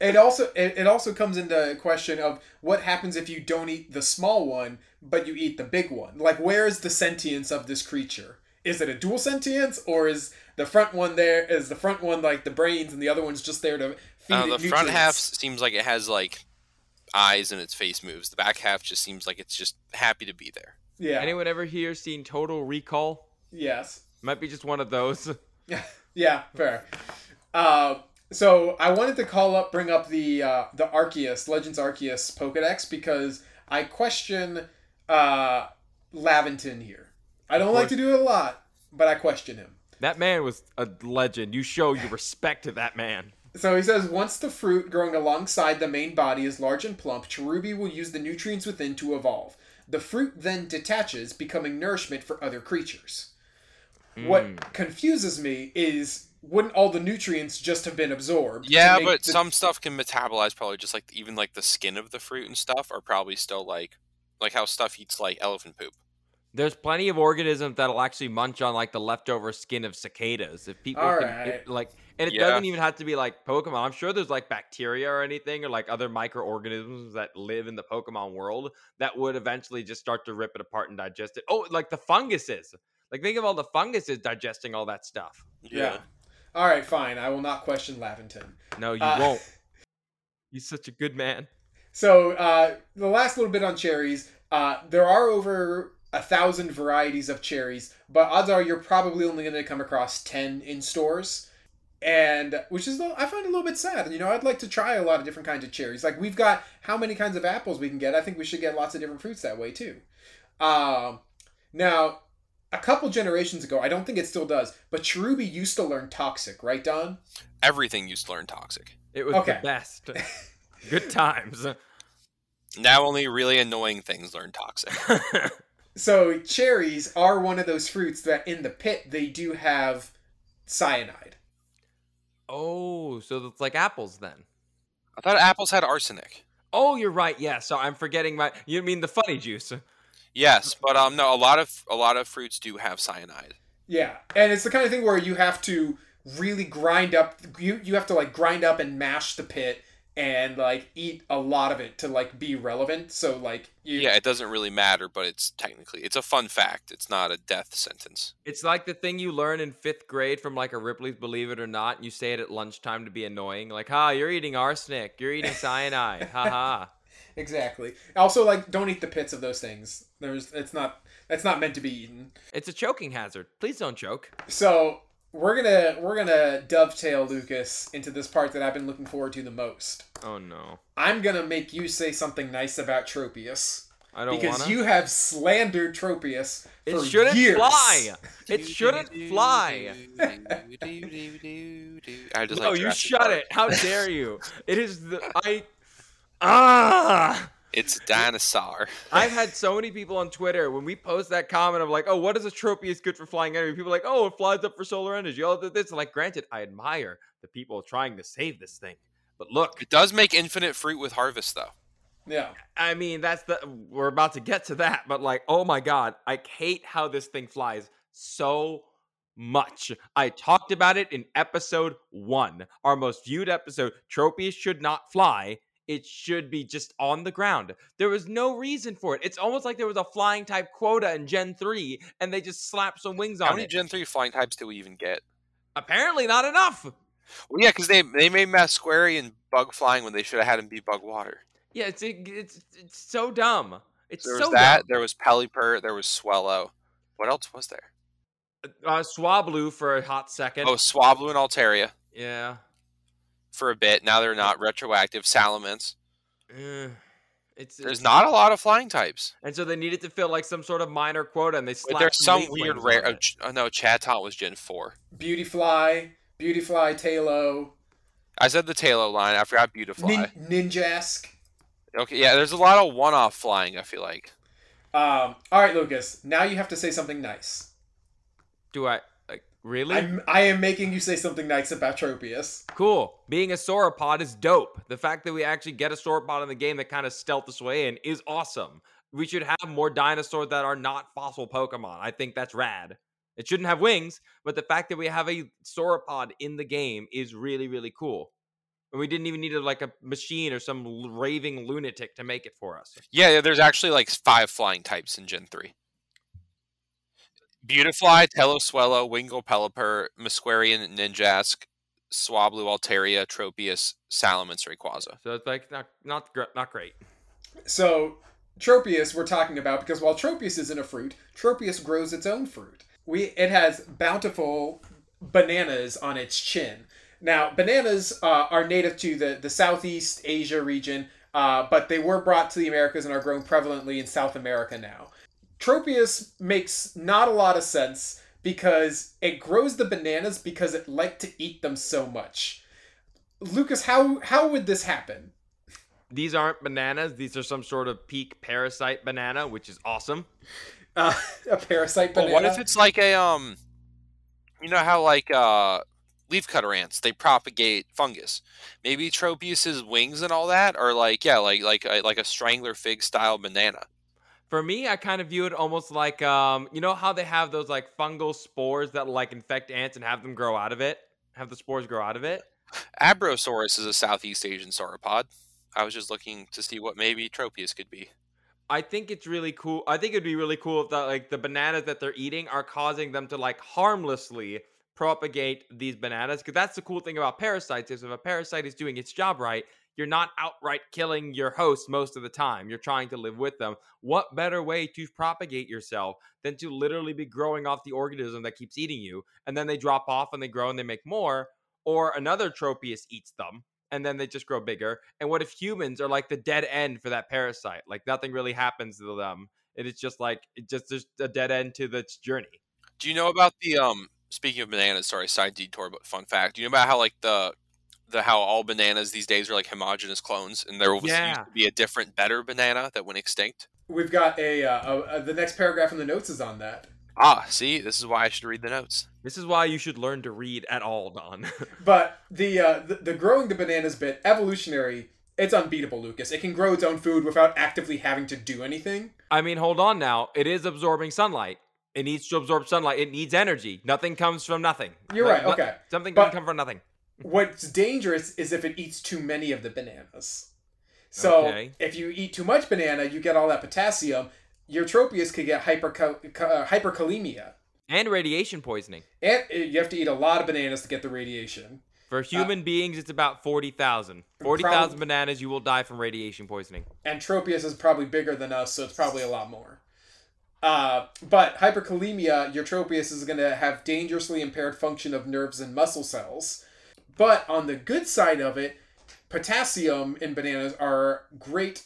Speaker 3: It also it, it also comes into question of what happens if you don't eat the small one, but you eat the big one. Like, where is the sentience of this creature? Is it a dual sentience, or is the front one there? Is the front one like the brains, and the other one's just there to feed
Speaker 2: Uh,
Speaker 3: it
Speaker 2: the front half seems like it has like eyes and its face moves. The back half just seems like it's just happy to be there.
Speaker 3: Yeah.
Speaker 1: Anyone ever here seen Total Recall?
Speaker 3: Yes.
Speaker 1: Might be just one of those.
Speaker 3: Yeah. Yeah, fair. Uh, so I wanted to call up, bring up the uh, the Arceus Legends Arceus Pokedex because I question uh, Laventon here. I don't like to do it a lot, but I question him.
Speaker 1: That man was a legend. You show your respect to that man.
Speaker 3: So he says, once the fruit growing alongside the main body is large and plump, Cherubi will use the nutrients within to evolve. The fruit then detaches, becoming nourishment for other creatures.
Speaker 1: Mm.
Speaker 3: What confuses me is wouldn't all the nutrients just have been absorbed?
Speaker 2: Yeah, but
Speaker 3: the-
Speaker 2: some stuff can metabolize probably just like even like the skin of the fruit and stuff are probably still like like how stuff eats like elephant poop.
Speaker 1: There's plenty of organisms that'll actually munch on like the leftover skin of cicadas. If people
Speaker 3: All
Speaker 1: can,
Speaker 3: right.
Speaker 1: if, like, and it
Speaker 2: Yeah.
Speaker 1: doesn't even have to be like Pokemon. I'm sure there's like bacteria or anything or like other microorganisms that live in the Pokemon world that would eventually just start to rip it apart and digest it. Oh, like the funguses. Like think of all the funguses digesting all that stuff.
Speaker 3: Yeah. All right, fine. I will not question Laventon.
Speaker 1: No, you
Speaker 3: Uh,
Speaker 1: won't. He's such a good man.
Speaker 3: So uh, the last little bit on cherries. Uh, there are over a thousand varieties of cherries, but odds are you're probably only going to come across ten in stores, and which is I find a little bit sad. You know, I'd like to try a lot of different kinds of cherries. Like we've got how many kinds of apples we can get. I think we should get lots of different fruits that way too. Um, now, a couple generations ago, I don't think it still does, but Cherubi used to learn toxic, right, Don?
Speaker 2: Everything used to learn toxic.
Speaker 1: It was
Speaker 3: Okay.
Speaker 1: the best. good times.
Speaker 2: Now only really annoying things learn toxic.
Speaker 3: So cherries are one of those fruits that in the pit they do have cyanide.
Speaker 1: oh, so it's like apples then.
Speaker 2: I thought apples had arsenic.
Speaker 1: Oh, you're right. Yeah. So I'm forgetting my. You mean the funny juice?
Speaker 2: Yes, but um, no, a lot of a lot of fruits do have cyanide.
Speaker 3: Yeah, and it's the kind of thing where you have to really grind up. You you have to like grind up and mash the pit and like eat a lot of it to like be relevant. So like you,
Speaker 2: Yeah, it doesn't really matter, but it's technically it's a fun fact. It's not a death sentence.
Speaker 1: It's like the thing you learn in fifth grade from like a Ripley's Believe It or Not. And you say it at lunchtime to be annoying. Like, ha, you're eating arsenic. You're eating cyanide. ha ha.
Speaker 3: Exactly. Also, like don't eat the pits of those things. There's it's not that's not meant to be eaten.
Speaker 1: It's a choking hazard. Please don't choke.
Speaker 3: So we're gonna we're gonna dovetail Lucas into this part that I've been looking forward to the most.
Speaker 1: Oh no.
Speaker 3: I'm gonna make you say something nice about Tropius
Speaker 1: I don't
Speaker 3: because
Speaker 1: wanna.
Speaker 3: Because you have slandered Tropius
Speaker 1: it
Speaker 3: for
Speaker 1: shouldn't
Speaker 3: years.
Speaker 1: fly. It shouldn't fly.
Speaker 2: I just
Speaker 1: No,
Speaker 2: like
Speaker 1: you shut
Speaker 2: Park.
Speaker 1: it. How dare you? It is the I. Ah.
Speaker 2: It's a dinosaur.
Speaker 1: I've had so many people on Twitter when we post that comment of like, "Oh, what is a Tropius good for flying energy?" People are like, "Oh, it flies up for solar energy." All of this, like, granted, I admire the people trying to save this thing, but look,
Speaker 2: It does make infinite fruit with harvest though.
Speaker 3: Yeah.
Speaker 1: I mean, that's the we're about to get to that, but like, oh my god, I hate how this thing flies so much. I talked about it in episode one, our most viewed episode. Tropius should not fly. It should be just on the ground. There was no reason for it. It's almost like there was a flying type quota in Gen 3 and they just slapped some wings on.
Speaker 2: How
Speaker 1: on
Speaker 2: many. Gen three flying types do we even get?
Speaker 1: Apparently not enough.
Speaker 2: Well, yeah, because they they made Masquerain bug flying when they should have had him be bug water.
Speaker 1: Yeah, it's it's it's so dumb. It's
Speaker 2: There
Speaker 1: so
Speaker 2: was that.
Speaker 1: dumb.
Speaker 2: There was Pelipper. There was Swellow. What else was there?
Speaker 1: Uh, Swablu for a hot second.
Speaker 2: Oh, Swablu and Altaria
Speaker 1: yeah.
Speaker 2: For a bit. Now they're not retroactive. Salamence.
Speaker 1: Eh, it's
Speaker 2: There's
Speaker 1: it's-
Speaker 2: not a lot of flying types.
Speaker 1: and so they needed to fill like some sort of minor quota, and they
Speaker 2: But
Speaker 1: slapped
Speaker 2: there's some weird rare. Oh, oh, no, Chatot was Gen four.
Speaker 3: Beautifly, Beautifly, Taillow,
Speaker 2: I said the Taillow line. I forgot Beautifly.
Speaker 3: Nin- Ninjask.
Speaker 2: Okay, yeah. There's a lot of one-off flying. I feel like.
Speaker 3: Um, all right, Lucas. Now you have to say something nice.
Speaker 1: Do I like really?
Speaker 3: I'm I am making you say something nice about Tropius.
Speaker 1: Cool. Being a sauropod is dope. The fact that we actually get a sauropod in the game that kind of stealth us way in is awesome. We should have more dinosaurs that are not fossil Pokemon. I think that's rad. It shouldn't have wings, but the fact that we have a sauropod in the game is really, really cool. And we didn't even need a, like a machine or some raving lunatic to make it for us.
Speaker 2: Yeah, yeah, there's actually like five flying types in Gen 3. Beautifly, Teloswello, Wingull Pelipper, Masquerain, Ninjask, Swablu, Altaria, Tropius, Salamence, Rayquaza.
Speaker 1: So it's like not not not great.
Speaker 3: So Tropius we're talking about because while Tropius isn't a fruit, Tropius grows its own fruit. We it has bountiful bananas on its chin. Now bananas uh, are native to the the Southeast Asia region, uh, but they were brought to the Americas and are grown prevalently in South America now. Tropius makes not a lot of sense because it grows the bananas because it liked to eat them so much. Lucas, how how would this happen?
Speaker 1: These aren't bananas. These are some sort of peak parasite banana, which is awesome.
Speaker 3: Uh, a parasite
Speaker 2: But
Speaker 3: banana.
Speaker 2: what if it's like a um you know how like uh leafcutter ants they propagate fungus. Maybe Tropius's wings and all that are like yeah, like like a, like a strangler fig style banana.
Speaker 1: For me, I kind of view it almost like um, you know how they have those like fungal spores that like infect ants and have them grow out of it, have the spores grow out of it.
Speaker 2: Abrosaurus is a Southeast Asian sauropod. I was just looking to see what maybe Tropius could be.
Speaker 1: I think it's really cool. I think it'd be really cool if that like the bananas that they're eating are causing them to like harmlessly propagate these bananas. Because that's the cool thing about parasites is if a parasite is doing its job right, you're not outright killing your host most of the time. You're trying to live with them. What better way to propagate yourself than to literally be growing off the organism that keeps eating you, and then they drop off and they grow and they make more, or another Tropius eats them and then they just grow bigger. And what if humans are like the dead end for that parasite? Like nothing really happens to them. It is just like it just just a dead end to its journey.
Speaker 2: Do you know about the um? Speaking of bananas, sorry, side detour, but fun fact. Do you know about how like the the how all bananas these days are like homogenous clones, and there will
Speaker 1: Yeah.
Speaker 2: be a different, better banana that went extinct.
Speaker 3: We've got a, uh, a, a the next paragraph in the notes is on that.
Speaker 2: Ah, see, this is why I should read the notes.
Speaker 1: This is why you should learn to read at all, Don.
Speaker 3: But the, uh, the the growing the bananas bit, evolutionary, it's unbeatable, Lucas. It can grow its own food without actively having to do anything.
Speaker 1: I mean, hold on now. It is absorbing sunlight. It needs to absorb sunlight. It needs energy. Nothing comes from nothing.
Speaker 3: You're
Speaker 1: Like,
Speaker 3: right,
Speaker 1: no-
Speaker 3: okay.
Speaker 1: Something
Speaker 3: But-
Speaker 1: doesn't come from nothing.
Speaker 3: What's dangerous is if it eats too many of the bananas. So
Speaker 1: Okay.
Speaker 3: if you eat too much banana, you get all that potassium. Your tropius could get hypercal- uh, hyperkalemia.
Speaker 1: And radiation poisoning.
Speaker 3: And uh, you have to eat a lot of bananas to get the radiation.
Speaker 1: For human beings, it's about 40,000. 40,000 bananas, you will die from radiation poisoning.
Speaker 3: And tropius is probably bigger than us, so it's probably a lot more. Uh, but hyperkalemia, your tropius is going to have dangerously impaired function of nerves and muscle cells. But on the good side of it, potassium in bananas are great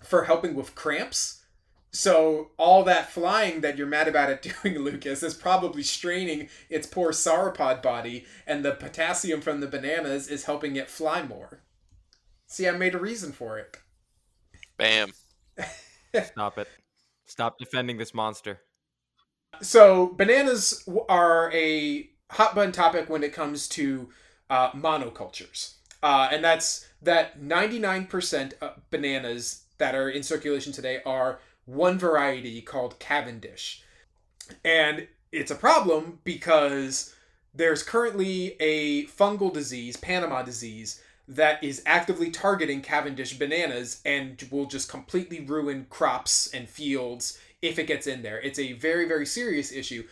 Speaker 3: for helping with cramps. So all that flying that you're mad about it doing, Lucas, is probably straining its poor sauropod body, and the potassium from the bananas is helping it fly more. See, I made a reason for it.
Speaker 2: Bam.
Speaker 1: Stop it. Stop defending this monster.
Speaker 3: So bananas are a hot button topic when it comes to uh, monocultures, uh, and that's that ninety nine percent of bananas that are in circulation today are one variety called Cavendish, and it's a problem because there's currently a fungal disease, Panama disease, that is actively targeting Cavendish bananas and will just completely ruin crops and fields if it gets in there. It's a very, very serious issue.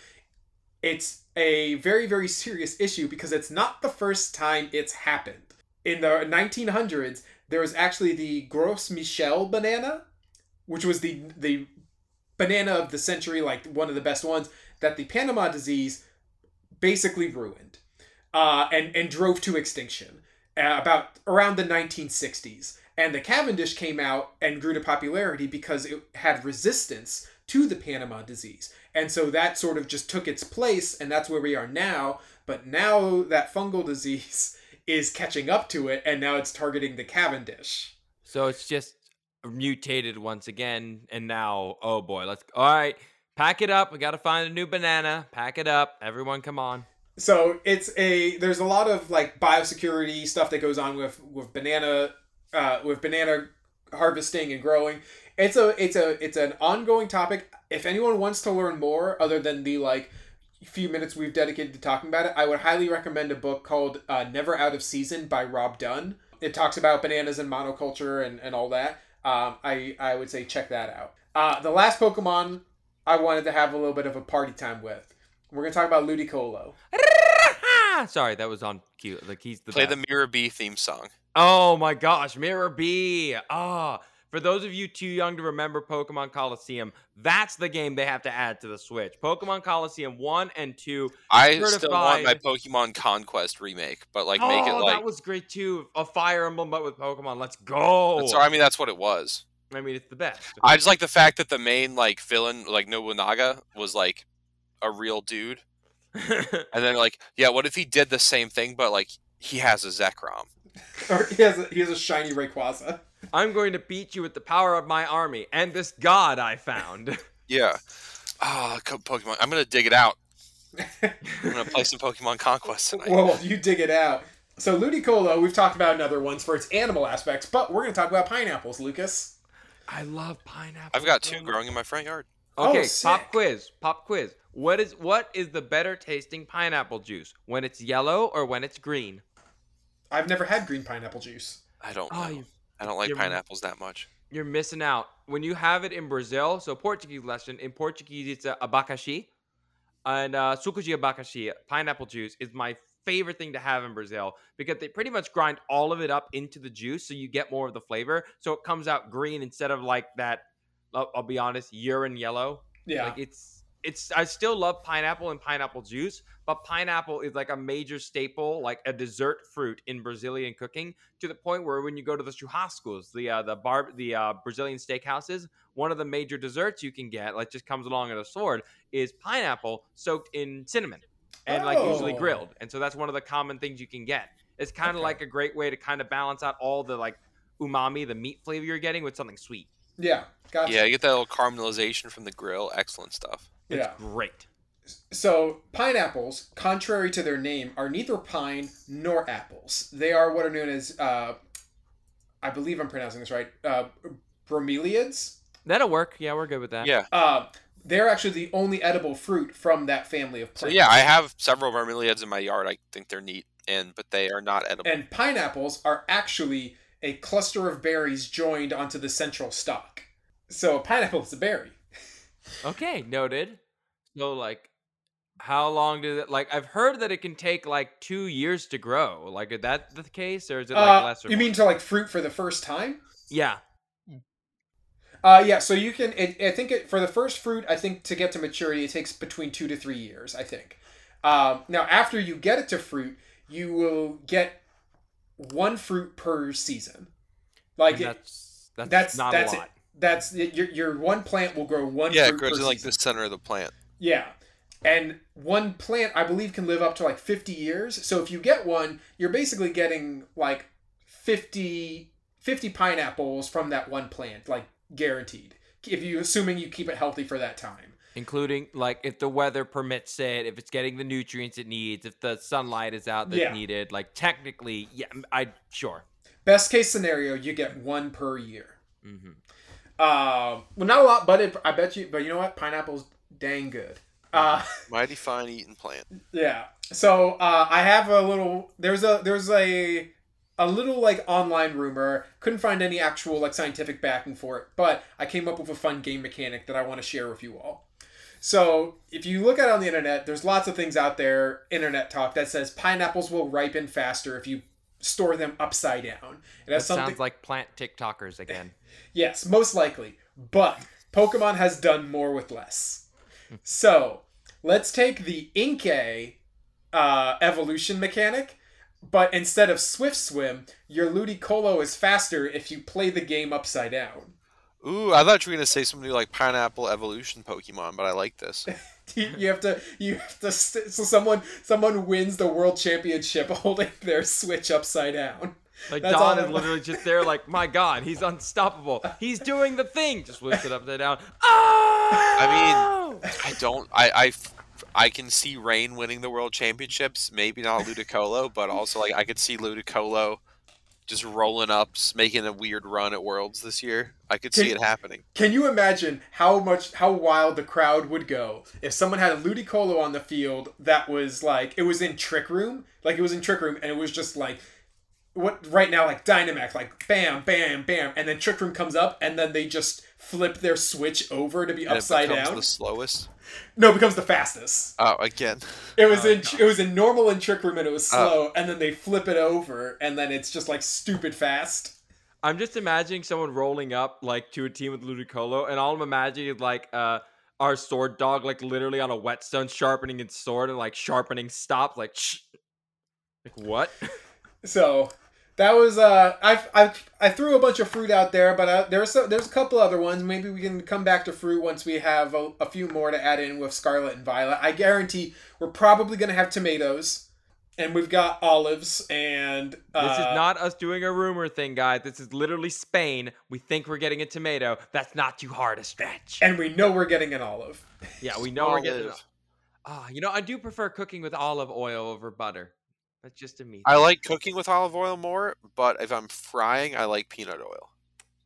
Speaker 3: It's a very, very serious issue because it's not the first time it's happened. In the 1900s, there was actually the Gros Michel banana, which was the the banana of the century, like one of the best ones, that the Panama disease basically ruined uh, and, and drove to extinction uh, about around the 1960s. And the Cavendish came out and grew to popularity because it had resistance to the Panama disease. And so that sort of just took its place, and that's where we are now. But now that fungal disease is catching up to it, and now it's targeting the Cavendish.
Speaker 1: So it's just mutated once again, and now, oh boy, let's. All right, pack it up. We got to find a new banana. Pack it up. Everyone, come on.
Speaker 3: So it's a there's a lot of like biosecurity stuff that goes on with with banana uh, with banana harvesting and growing. It's a it's a it's an ongoing topic. If anyone wants to learn more, other than the like few minutes we've dedicated to talking about it, I would highly recommend a book called uh, Never Out of Season by Rob Dunn. It talks about bananas and monoculture and, and all that. Um, I, I would say check that out. Uh, the last Pokemon I wanted to have a little bit of a party time with. We're going to talk about Ludicolo.
Speaker 1: Sorry, that was on cue. Like he's the
Speaker 2: Play
Speaker 1: best.
Speaker 2: the Miror B theme song.
Speaker 1: Oh my gosh, Miror B. Ah, for those of you too young to remember Pokemon Colosseum, that's the game they have to add to the Switch. Pokemon Colosseum 1 and 2.
Speaker 2: I still want my Pokemon Conquest remake, but like make it
Speaker 1: oh,
Speaker 2: like.
Speaker 1: that was great too. A Fire Emblem but with Pokemon. Let's go.
Speaker 2: So I mean, that's what it was.
Speaker 1: I mean, it's the best.
Speaker 2: I just like the fact that the main like villain, like Nobunaga, was like a real dude, and then like, yeah, what if he did the same thing, but like he has a Zekrom?
Speaker 3: Or he has a, he has a shiny Rayquaza.
Speaker 1: I'm going to beat you with the power of my army and this god I found.
Speaker 2: Yeah. Ah, co- Pokemon. I'm gonna dig it out. I'm gonna play some Pokemon Conquest tonight.
Speaker 3: Well, you dig it out. So Ludicolo, we've talked about in other ones for its animal aspects, but we're going to talk about pineapples, Lucas.
Speaker 1: I love pineapple.
Speaker 2: I've got two
Speaker 1: much.
Speaker 2: growing in my front yard.
Speaker 3: Oh,
Speaker 1: Okay,
Speaker 3: sick.
Speaker 1: pop quiz. Pop quiz. What is what is the better tasting pineapple juice? When it's yellow or when it's green?
Speaker 3: I've never had green pineapple juice.
Speaker 2: I don't
Speaker 1: Oh,
Speaker 2: know.
Speaker 1: you,
Speaker 2: I don't like pineapples that much.
Speaker 1: you're missing out. When you have it in Brazil, so Portuguese lesson in Portuguese it's uh, abacaxi, and uh, suco de abacaxi, pineapple juice is my favorite thing to have in Brazil because they pretty much grind all of it up into the juice, so you get more of the flavor. So it comes out green instead of like that. I'll, I'll be honest, urine yellow.
Speaker 3: Yeah.
Speaker 1: Like it's it's I still love pineapple and pineapple juice, but pineapple is like a major staple, like a dessert fruit in Brazilian cooking, to the point where when you go to the churrascos, the uh, the bar the uh, Brazilian steakhouses, one of the major desserts you can get, like just comes along at a sword, is pineapple soaked in cinnamon and like usually
Speaker 3: Oh.
Speaker 1: grilled. And so that's one of the common things you can get. It's kind of
Speaker 3: Okay.
Speaker 1: like a great way to kind of balance out all the like umami, the meat flavor you're getting with something sweet.
Speaker 3: yeah. Gotcha.
Speaker 2: Yeah, you get that little caramelization from the grill. Excellent stuff.
Speaker 1: It's
Speaker 3: Yeah.
Speaker 1: great.
Speaker 3: So, pineapples, contrary to their name, are neither pine nor apples. They are what are known as, uh, I believe I'm pronouncing this right, uh, bromeliads.
Speaker 1: That'll work. Yeah, we're good with that.
Speaker 2: Yeah.
Speaker 3: Uh, they're actually the only edible fruit from that family of
Speaker 2: So
Speaker 3: plants.
Speaker 2: yeah, I have several bromeliads in my yard. I think they're neat, and but they are not edible.
Speaker 3: And pineapples are actually a cluster of berries joined onto the central stalk. So, a pineapple is a berry.
Speaker 1: Okay, noted. So like how long did it like I've heard that it can take like 2 years to grow. Like is that the case or is it like
Speaker 3: Uh,
Speaker 1: less or
Speaker 3: you
Speaker 1: more?
Speaker 3: mean to like fruit for the first time?
Speaker 1: Yeah.
Speaker 3: Uh, yeah, so you can. It, I think it for the first fruit. I think to get to maturity, it takes between two to three years. I think. Um, now, after you get it to fruit, you will get one fruit per season. Like
Speaker 1: that's that's,
Speaker 3: that's
Speaker 1: not
Speaker 3: that's
Speaker 1: a
Speaker 3: it.
Speaker 1: Lot.
Speaker 3: That's your your one plant will grow one.
Speaker 2: yeah, it grows
Speaker 3: per
Speaker 2: in like
Speaker 3: season.
Speaker 2: the center of the plant.
Speaker 3: Yeah. And one plant, I believe, can live up to like 50 years. So if you get one, you're basically getting like 50, 50 pineapples from that one plant, like guaranteed. If you assuming you keep it healthy for that time.
Speaker 1: Including like if the weather permits it, if it's getting the nutrients it needs, if the sunlight is out that's
Speaker 3: Yeah.
Speaker 1: needed, like technically, yeah, I sure.
Speaker 3: Best case scenario, you get one per year.
Speaker 1: hmm
Speaker 3: Um, well, not a lot, but it, I bet you. But you know what? Pineapple's dang good. Uh,
Speaker 2: Mighty fine eating plant.
Speaker 3: Yeah. So uh, I have a little. There's a there's a a little like online rumor. Couldn't find any actual like scientific backing for it, but I came up with a fun game mechanic that I want to share with you all. So if you look at it on the internet, there's lots of things out there, internet talk that says pineapples will ripen faster if you store them upside down. It
Speaker 1: That
Speaker 3: has something.
Speaker 1: sounds like plant TikTokers again.
Speaker 3: Yes, most likely. But Pokemon has done more with less. So let's take the Inkay uh, evolution mechanic, but instead of Swift Swim, your Ludicolo is faster if you play the game upside down.
Speaker 2: Ooh, I thought you were gonna say something like pineapple evolution Pokemon, but I like this.
Speaker 3: You, have to, you have to. So someone, someone wins the world championship holding their Switch upside down.
Speaker 1: Like
Speaker 3: That's
Speaker 1: Don
Speaker 3: all-
Speaker 1: is literally just there, like, my God, he's unstoppable. He's doing the thing. Just lifts it upside down. Oh!
Speaker 2: I mean, I don't. I I can see Rain winning the world championships. Maybe not Ludicolo, but also like I could see Ludicolo just rolling up, making a weird run at Worlds this year. I could see it happening.
Speaker 3: Can you imagine how much how wild the crowd would go if someone had a Ludicolo on the field that was like it was in Trick Room, like it was in Trick Room, and it was just like what right now like Dynamax, like bam, bam, bam, and then Trick Room comes up, and then they just flip their switch over to be
Speaker 2: And
Speaker 3: upside
Speaker 2: it becomes
Speaker 3: down.
Speaker 2: the slowest.
Speaker 3: No, it becomes the fastest.
Speaker 2: Oh, again.
Speaker 3: It was
Speaker 2: Oh,
Speaker 3: in it was in normal in Trick Room, and it was
Speaker 2: Oh.
Speaker 3: slow, and then they flip it over, and then it's just like stupid fast.
Speaker 1: I'm just imagining someone rolling up like to a team with Ludicolo, and all I'm imagining is like uh our sword dog like literally on a whetstone sharpening its sword and like sharpening stop like shh. Like what?
Speaker 3: So that was uh I I I threw a bunch of fruit out there, but uh, there's a, there's a couple other ones. Maybe we can come back to fruit once we have a, a few more to add in with Scarlet and Violet. I guarantee we're probably gonna have tomatoes, and we've got olives and uh,
Speaker 1: this is not us doing a rumor thing, guys. This is literally Spain. We think we're getting a tomato. That's not too hard a stretch.
Speaker 3: and we know we're getting an olive.
Speaker 1: Yeah, we know we're getting.
Speaker 2: Olive.
Speaker 1: Ah, you know, I do prefer cooking with olive oil over butter. That's just a me.
Speaker 2: I like cooking with olive oil more, but if I'm frying, I like peanut oil.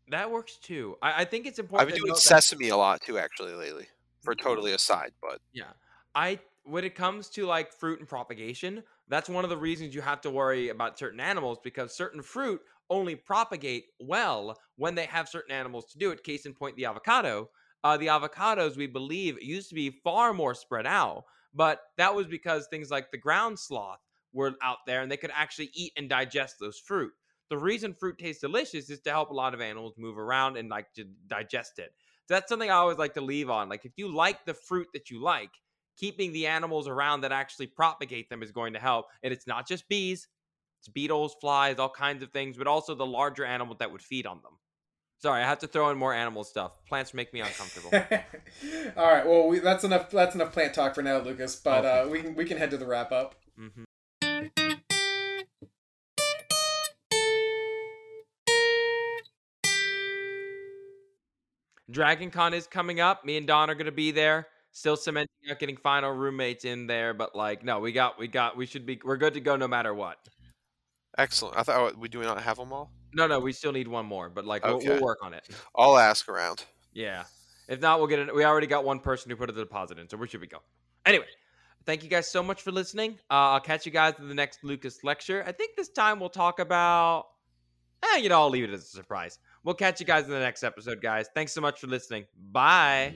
Speaker 1: That works too. I, I think it's important.
Speaker 2: I've
Speaker 1: been
Speaker 2: doing
Speaker 1: note that-
Speaker 2: sesame a lot too, actually, lately. For totally aside, but
Speaker 1: Yeah. I when it comes to like fruit and propagation, that's one of the reasons you have to worry about certain animals because certain fruit only propagate well when they have certain animals to do it. Case in point, the avocado. Uh, the avocados, we believe, used to be far more spread out, but that was because things like the ground sloth were out there and they could actually eat and digest those fruit. The reason fruit tastes delicious is to help a lot of animals move around and like to digest it. So that's something I always like to leave on. Like if you like the fruit that you like, keeping the animals around that actually propagate them is going to help. And it's not just bees, it's beetles, flies, all kinds of things, but also the larger animal that would feed on them. Sorry, I have to throw in more animal stuff. Plants make me uncomfortable.
Speaker 3: All right. Well, we, that's enough. That's enough plant talk for now, Lucas. But
Speaker 1: Okay.
Speaker 3: uh, we can we can head to the wrap up.
Speaker 1: hmm Dragon Con is coming up. Me and Don are going to be there. Still cementing out getting final roommates in there, but like, no, we got, we got, we should be, we're good to go no matter what.
Speaker 2: excellent. I thought we do not have them all.
Speaker 1: No, no, we still need one more, but like, we'll, we'll work on it.
Speaker 2: I'll ask around.
Speaker 1: Yeah. If not, we'll get it. We already got one person who put a deposit in, so where should we go? Anyway, thank you guys so much for listening. Uh, I'll catch you guys in the next Lucas lecture. I think this time we'll talk about. Eh, you know, I'll leave it as a surprise. We'll catch you guys in the next episode, guys. Thanks so much for listening. Bye.